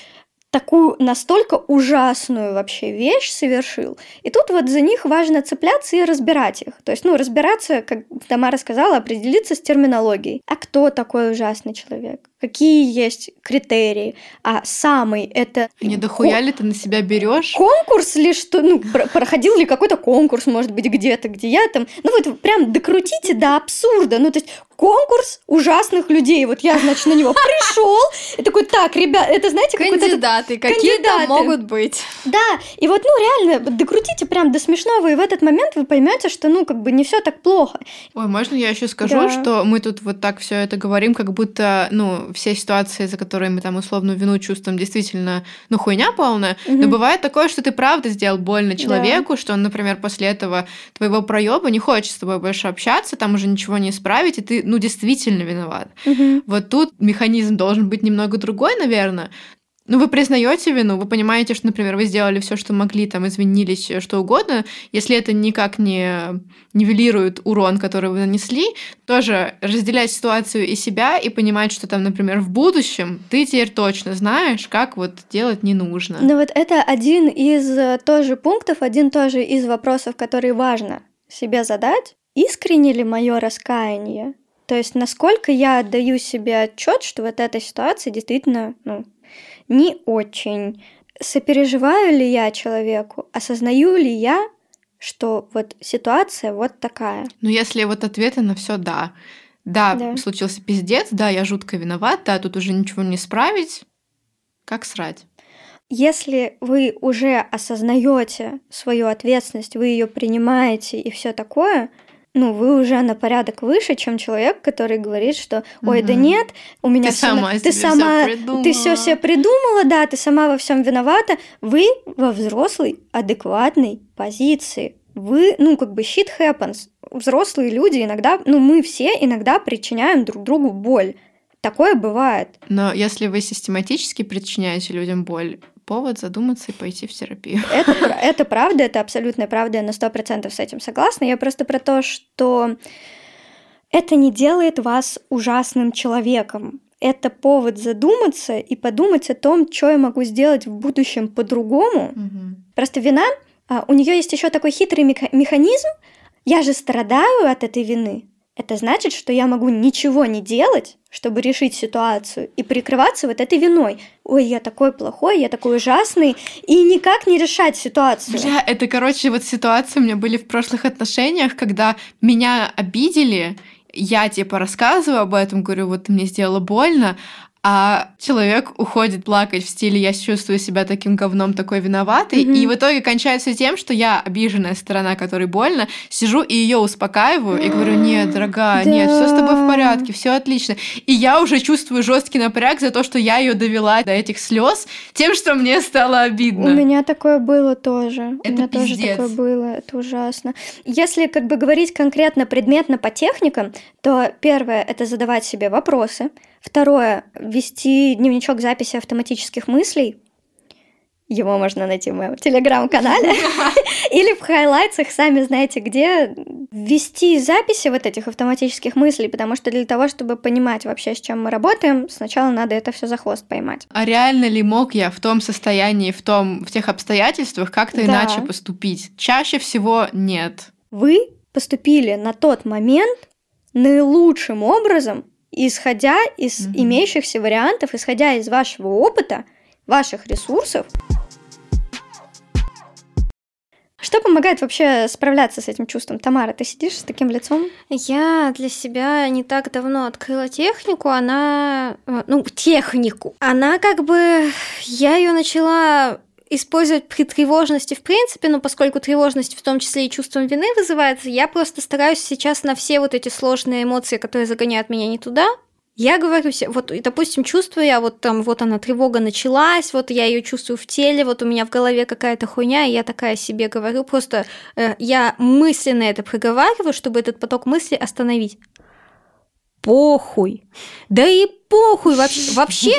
B: такую настолько ужасную вообще вещь совершил. И тут вот за них важно цепляться и разбирать их. То есть, ну, разбираться, как Тамара сказала, определиться с терминологией. А кто такой ужасный человек? Какие есть критерии, а самый это
E: Не дохуя ли ты на себя берешь?
B: конкурс ли что, ну, про- проходил ли какой-то конкурс, может быть, где-то, где я там, ну вот прям докрутите до абсурда, ну то есть конкурс ужасных людей, вот я, значит, на него пришел и такой, так, ребят, это знаете, какой-то
C: Кандидаты какие-то могут быть.
B: да, и вот, ну, реально, докрутите прям до смешного, и в этот момент вы поймете, что, ну, как бы не все так плохо.
E: Ой, можно я еще скажу,
B: Да.
E: что мы тут вот так все это говорим, как будто, ну, все ситуации, за которые мы там условно вину чувствуем, действительно, ну, хуйня полная. Но
B: Мгм.
E: бывает такое, что ты правда сделал больно человеку, что он, например, после этого твоего проеба не хочет с тобой больше общаться, там уже ничего не исправить, и ты, ну, действительно виноват.
B: Мгм.
E: Вот тут механизм должен быть немного другой, наверное. Ну, вы признаете вину, вы понимаете, что, например, вы сделали все, что могли, там, извинились, э, что угодно. Если это никак не нивелирует урон, который вы нанесли, тоже разделять ситуацию и себя и понимать, что там, например, в будущем ты теперь точно знаешь, как вот делать не нужно.
B: Ну вот это один из э, тоже пунктов, один тоже из вопросов, которые важно себе задать. Искренне ли мое раскаяние? То есть насколько я отдаю себе отчет, что вот эта ситуация действительно ну, не очень. Сопереживаю ли я человеку? Осознаю ли я, что вот ситуация вот такая?
E: Ну, если вот ответы на все да. Да,
B: Да.
E: случился пиздец, да, я жутко виноват, да, тут уже ничего не исправить. Как срать?
B: Если вы уже осознаете свою ответственность, вы ее принимаете и все такое, ну, вы уже на порядок выше, чем человек, который говорит, что ой, да
E: Мгм.
B: нет, у меня
E: Ты
B: на-
E: сама
B: ты сама,
E: придумала».
B: ты все себе придумала, да, ты сама во всем виновата. Вы во взрослой, адекватной позиции. Вы, ну, как бы shit happens. Взрослые люди иногда, ну, мы все иногда причиняем друг другу боль. Такое бывает.
E: Но если вы систематически причиняете людям боль, повод задуматься и пойти в терапию.
B: Это, это правда, это абсолютная правда, я на сто процентов с этим согласна. Я просто про то, что это не делает вас ужасным человеком. Это повод задуматься и подумать о том, что я могу сделать в будущем по-другому. Просто вина, а, у нее есть еще такой хитрый меха- механизм. Я же страдаю от этой вины. Это значит, что я могу ничего не делать, чтобы решить ситуацию, и прикрываться вот этой виной. Ой, я такой плохой, я такой ужасный, и никак не решать ситуацию.
E: Бля, это, короче, вот ситуации у меня были в прошлых отношениях, когда меня обидели, я типа рассказываю об этом, говорю, вот ты мне сделала больно, а человек уходит плакать в стиле «я чувствую себя таким говном, такой виноватый»,
B: Мгм.
E: и в итоге кончается тем, что я, обиженная сторона, которой больно, сижу и ее успокаиваю и говорю «нет, дорогая, нет, все с тобой в
B: Да.
E: порядке, все отлично». И я уже чувствую жесткий напряг за то, что я ее довела до этих слез тем, что мне стало обидно.
B: У меня такое было тоже.
E: Это
B: У меня тоже
E: пиздец.
B: такое было. Это ужасно. Если как бы говорить конкретно предметно по техникам, то первое это задавать себе вопросы. Второе вести дневничок записи автоматических мыслей. Его можно найти в моем телеграм-канале. Или в хайлайтсах, сами знаете где, ввести записи вот этих автоматических мыслей, потому что для того, чтобы понимать вообще, с чем мы работаем, сначала надо это все за хвост поймать.
E: А реально ли мог я в том состоянии, в том, в тех обстоятельствах как-то
B: Да.
E: иначе поступить? Чаще всего нет.
B: вы поступили на тот момент наилучшим образом, исходя из
E: Мгм.
B: имеющихся вариантов, исходя из вашего опыта, ваших ресурсов. Что помогает вообще справляться с этим чувством? Тамара, ты сидишь с таким лицом?
A: Я для себя не так давно открыла технику, она, э, ну, технику. Она как бы, я ее начала использовать при тревожности в принципе, но поскольку тревожность в том числе и чувством вины вызывается, я просто стараюсь сейчас на все вот эти сложные эмоции, которые загоняют меня не туда, я говорю себе, вот, допустим, чувствую я, вот там, вот она, тревога началась, вот я ее чувствую в теле, вот у меня в голове какая-то хуйня, и я такая себе говорю, просто э, я мысленно это проговариваю, чтобы этот поток мысли остановить. Похуй. Да и похуй вообще. Вообще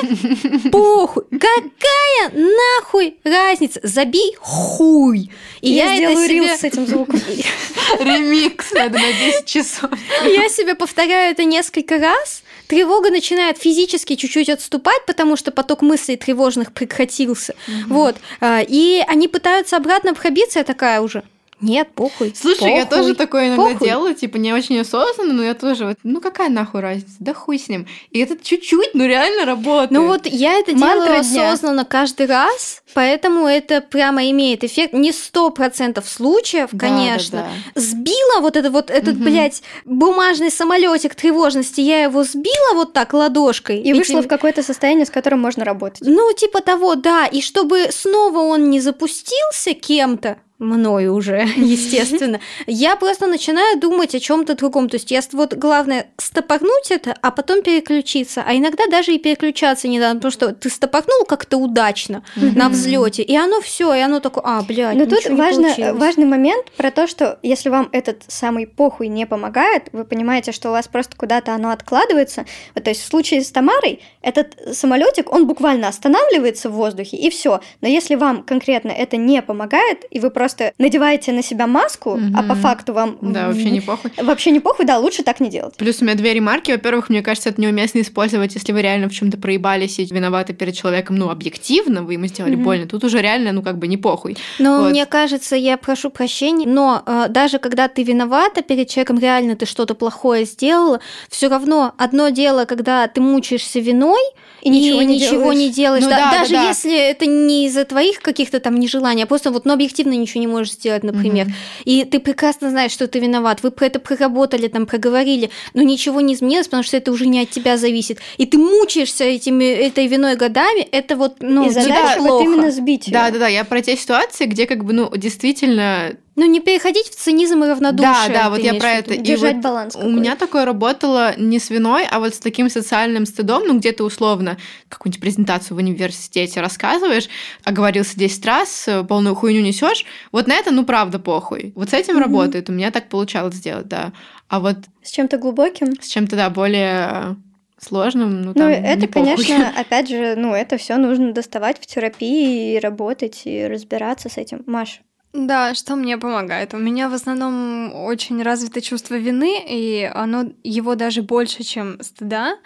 A: похуй. Какая нахуй разница? Забей хуй. И я, это
B: сделаю
A: себе...
B: рилс с этим звуком.
E: Ремикс надо на 10 часов.
A: Я себе повторяю это несколько раз. Тревога начинает физически чуть-чуть отступать, потому что поток мыслей тревожных прекратился. Вот. А, И они пытаются обратно пробиться, я такая уже. Нет, похуй.
E: Слушай, я
A: похуй.
E: тоже такое иногда
A: Похуй.
E: делаю, типа, не очень осознанно, но я тоже вот, ну какая нахуй разница, да хуй с ним. И это чуть-чуть, ну реально работает.
A: Ну вот я это
B: Мантра
A: делаю
B: дня.
A: осознанно каждый раз, поэтому это прямо имеет эффект. Не сто процентов случаев,
E: Да,
A: конечно.
E: да, да.
A: Сбила вот это вот этот,
E: Мгм.
A: блядь, бумажный самолетик тревожности, я его сбила вот так ладошкой.
B: И вышла
A: этим-
B: в какое-то состояние, с которым можно работать.
A: Ну, типа того, да. И чтобы снова он не запустился кем-то, мною уже, естественно, я просто начинаю думать о чем-то другом. То есть я вот главное стопорнуть это, а потом переключиться. А иногда даже и переключаться не надо, потому что ты стопорнул как-то удачно на взлете, и оно все, и оно такое, а, блядь,
B: Но тут важно,
A: получилось».
B: важный момент про то, что если вам этот самый похуй не помогает, вы понимаете, что у вас просто куда-то оно откладывается. Вот, то есть в случае с Тамарой этот самолетик, он буквально останавливается в воздухе и все. Но если вам конкретно это не помогает, и вы просто надеваете на себя маску, а по факту вам
E: Да, вообще не похуй.
B: вообще не похуй, да, лучше так не делать.
E: Плюс у меня две ремарки. Во-первых, мне кажется, это неуместно использовать, если вы реально в чем-то проебались и виноваты перед человеком, ну, объективно, вы ему сделали
B: Мгм.
E: больно. Тут уже реально, ну, как бы не похуй.
A: Но
E: Вот.
A: мне кажется, я прошу прощения, но э, даже когда ты виновата перед человеком, реально ты что-то плохое сделала, все равно одно дело, когда ты мучаешься виной
B: И ничего не
A: ничего
B: делаешь.
A: не делаешь.
E: Ну
A: Да-
E: да, да,
A: даже
E: да.
A: если это не из-за твоих каких-то там нежеланий, а просто вот, ну, объективно ничего не можешь сделать, например.
E: Мгм.
A: И ты прекрасно знаешь, что ты виноват. Вы про это проработали, там, проговорили, но ничего не изменилось, потому что это уже не от тебя зависит. И ты мучаешься этими, этой виной годами, это вот, ну,
B: и задача вот
A: плохо.
B: именно сбить.
E: Да, да, да. Я про те ситуации, где как бы, ну, действительно
A: Ну, не переходить в цинизм и равнодушие.
E: Да, да, вот я про это. И
B: Держать
E: вот
B: баланс
E: У
B: какой-то.
E: меня такое работало не с виной, а вот с таким социальным стыдом, ну где-то условно какую-нибудь презентацию в университете рассказываешь, оговорился 10 раз, э, полную хуйню несешь, вот на это, ну правда, похуй. Вот с этим
B: Мгм.
E: работает, у меня так получалось сделать, да. А вот
B: С чем-то глубоким.
E: с чем-то, да, более сложным, ну
B: Ну, это, конечно, опять же, ну, это все нужно доставать в терапии и работать, и разбираться с этим. Маш,
C: Да, что мне помогает? У меня в основном очень развито чувство вины, и оно его даже больше, чем стыда.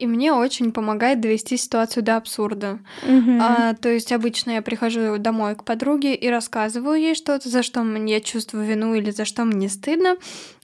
C: И мне очень помогает довести ситуацию до абсурда.
B: Мгм.
C: А, то есть обычно я прихожу домой к подруге и рассказываю ей что-то, за что мне чувствую вину или за что мне стыдно.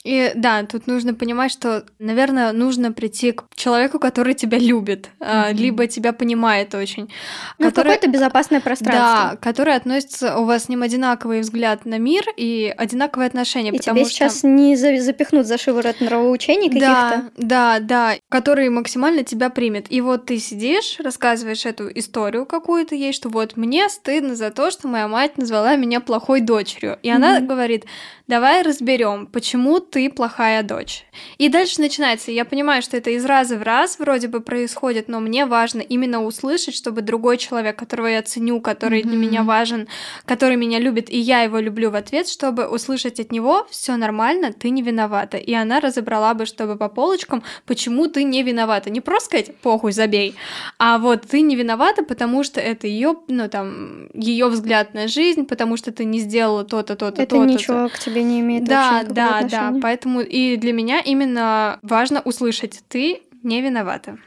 C: И да, тут нужно понимать, что, наверное, нужно прийти к человеку, который тебя любит,
E: Мгм.
C: либо тебя понимает очень.
B: ну,
C: который-
B: какое-то безопасное пространство.
C: Да, который относится, у вас с ним одинаковый взгляд на мир и одинаковые отношения,
B: И
C: потому
B: тебе
C: что...
B: сейчас не за- запихнут за шиворот нравоучений каких-то.
C: Да, да, да, который максимально тебя примет. И вот ты сидишь, рассказываешь эту историю какую-то ей, что вот мне стыдно за то, что моя мать назвала меня плохой дочерью. И она
B: Мгм.
C: говорит, давай разберем, почему ты плохая дочь. И дальше начинается. Я понимаю, что это из раза в раз вроде бы происходит, но мне важно именно услышать, чтобы другой человек, которого я ценю, который для
E: Мгм.
C: меня важен, который меня любит, и я его люблю в ответ, чтобы услышать от него все нормально, ты не виновата. И она разобрала бы, чтобы по полочкам, почему ты не виновата. Не просто сказать, похуй, забей, а вот ты не виновата, потому что это ее, ну там, ее взгляд на жизнь, потому что ты не сделала то-то, то-то,
B: Это
C: то-то.
B: ничего к тебе не имеет
C: Да, да, да. Поэтому и для меня именно важно услышать, ты не виновата.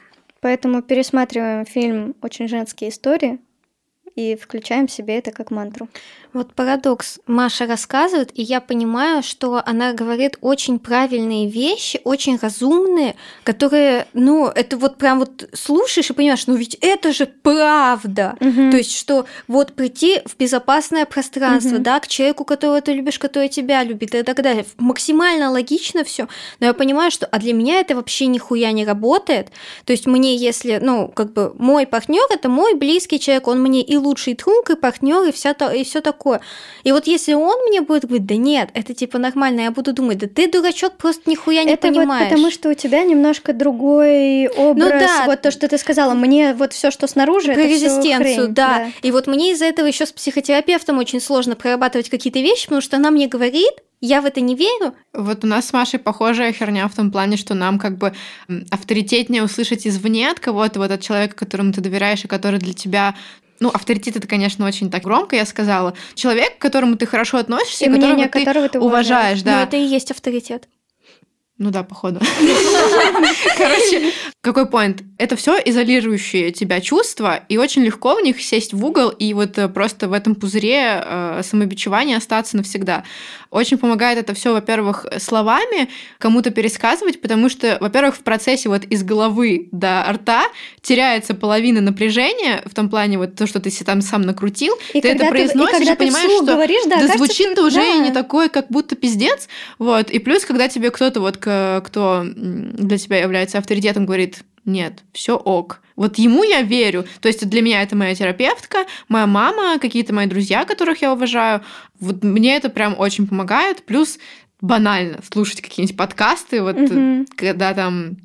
B: Поэтому пересматриваем фильм «Очень женские истории» и включаем себе это как мантру.
A: Вот парадокс. Маша рассказывает, и я понимаю, что она говорит очень правильные вещи, очень разумные, которые, ну, это вот прям вот слушаешь и понимаешь, ну ведь это же правда. То есть, что вот прийти в безопасное пространство,
B: Мгм.
A: да, к человеку, которого ты любишь, который тебя любит и так далее. Максимально логично все. Но я понимаю, что а для меня это вообще нихуя не работает. То есть мне, если, ну, как бы мой партнер это мой близкий человек, он мне и лучший друг, и партнер, и вся то, и все такое. И вот если он мне будет говорить, да нет, это типа нормально, я буду думать, да ты дурачок, просто нихуя не
B: это
A: понимаешь.
B: вот потому, что у тебя немножко другой образ.
A: да.
B: Вот то, что ты сказала, мне вот все, что снаружи,
A: про
B: это
A: резистенцию,
B: хрень,
A: да. И вот мне из-за этого еще с психотерапевтом очень сложно прорабатывать какие-то вещи, потому что она мне говорит, я в это не верю.
E: Вот у нас с Машей похожая херня в том плане, что нам как бы авторитетнее услышать извне от кого-то, вот от человека, которому ты доверяешь, и который для тебя ну, авторитет это, конечно, очень так громко, я сказала. Человек, к которому ты хорошо относишься,
B: И
E: которого
B: мнение
E: ты
B: которого ты
E: уважаешь,
A: Но
E: да.
A: это и есть авторитет.
E: Ну да, походу. Короче, какой поинт? Это все изолирующие тебя чувства, и очень легко в них сесть в угол и вот э, просто в этом пузыре э, самобичевания остаться навсегда. Очень помогает это все, во-первых, словами кому-то пересказывать, потому что, во-первых, в процессе вот из головы до рта теряется половина напряжения, в том плане вот то, что ты себе там сам накрутил,
B: И
E: ты это
B: ты- и
E: произносишь и,
B: ты
E: понимаешь, что
B: говоришь, да,
E: да звучит-то уже и не
B: да.
E: такой, как будто пиздец, вот. И плюс, когда тебе кто-то вот, кто для тебя является авторитетом, говорит, нет, все ок. Вот ему я верю. То есть для меня это моя терапевтка, моя мама, какие-то мои друзья, которых я уважаю. Вот мне это прям очень помогает. Плюс банально слушать какие-нибудь подкасты, вот
B: Мгм.
E: когда там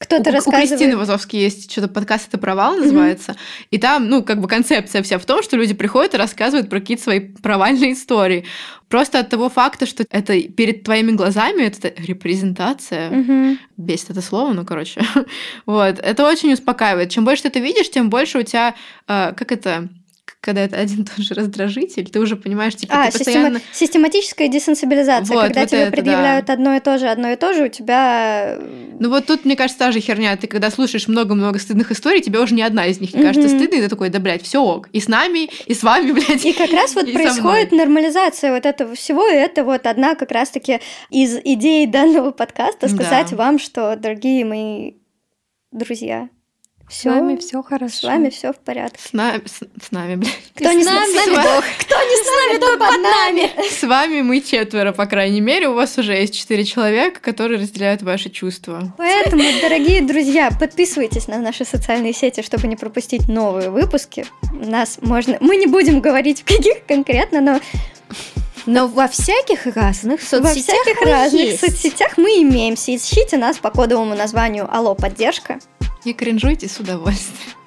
B: Кто-то
E: у, у
B: рассказывает.
E: Кристины Вазовски есть что-то подкаст «Это провал» называется. И там, ну, как бы концепция вся в том, что люди приходят и рассказывают про какие-то свои провальные истории. Просто от того факта, что это перед твоими глазами, это репрезентация.
B: Мгм.
E: Бесит это слово, ну, короче. вот. Это очень успокаивает. Чем больше ты это видишь, тем больше у тебя, э, как это, когда это один и тот же раздражитель, ты уже понимаешь, типа,
B: А,
E: ты
B: система-
E: постоянно...
B: систематическая десенсибилизация.
E: Вот,
B: когда
E: вот
B: тебе
E: это, да.
B: предъявляют одно и то же, одно и то же, у тебя...
E: Ну вот тут, мне кажется, та же херня. Ты когда слушаешь много-много стыдных историй, тебе уже ни одна из них не кажется
B: Мгм.
E: стыдной, и ты такой, да, блядь, все ок. И с нами, и с вами, блядь.
B: И как раз вот происходит нормализация вот этого всего, и это вот одна как раз-таки из идей данного подкаста
E: Да.
B: сказать вам, что, дорогие мои друзья,
C: С
B: все
C: вами все хорошо.
B: с вами все в порядке.
E: С, на- с- с нами, блядь.
B: Кто не
A: с нами
B: с нами.
E: Бог.
B: Кто не с нами, то под нами.
E: С вами мы четверо, по крайней мере. У вас уже есть четыре человека, которые разделяют ваши чувства.
B: Поэтому, дорогие друзья, подписывайтесь на наши социальные сети, чтобы не пропустить новые выпуски. Нас можно... Мы не будем говорить, в каких конкретно, но
A: Но во всяких разных соцсетях
B: во всяких разных
A: есть.
B: соцсетях мы имеемся. Ищите нас по кодовому названию «Алло, поддержка».
E: И кринжуйте с удовольствием.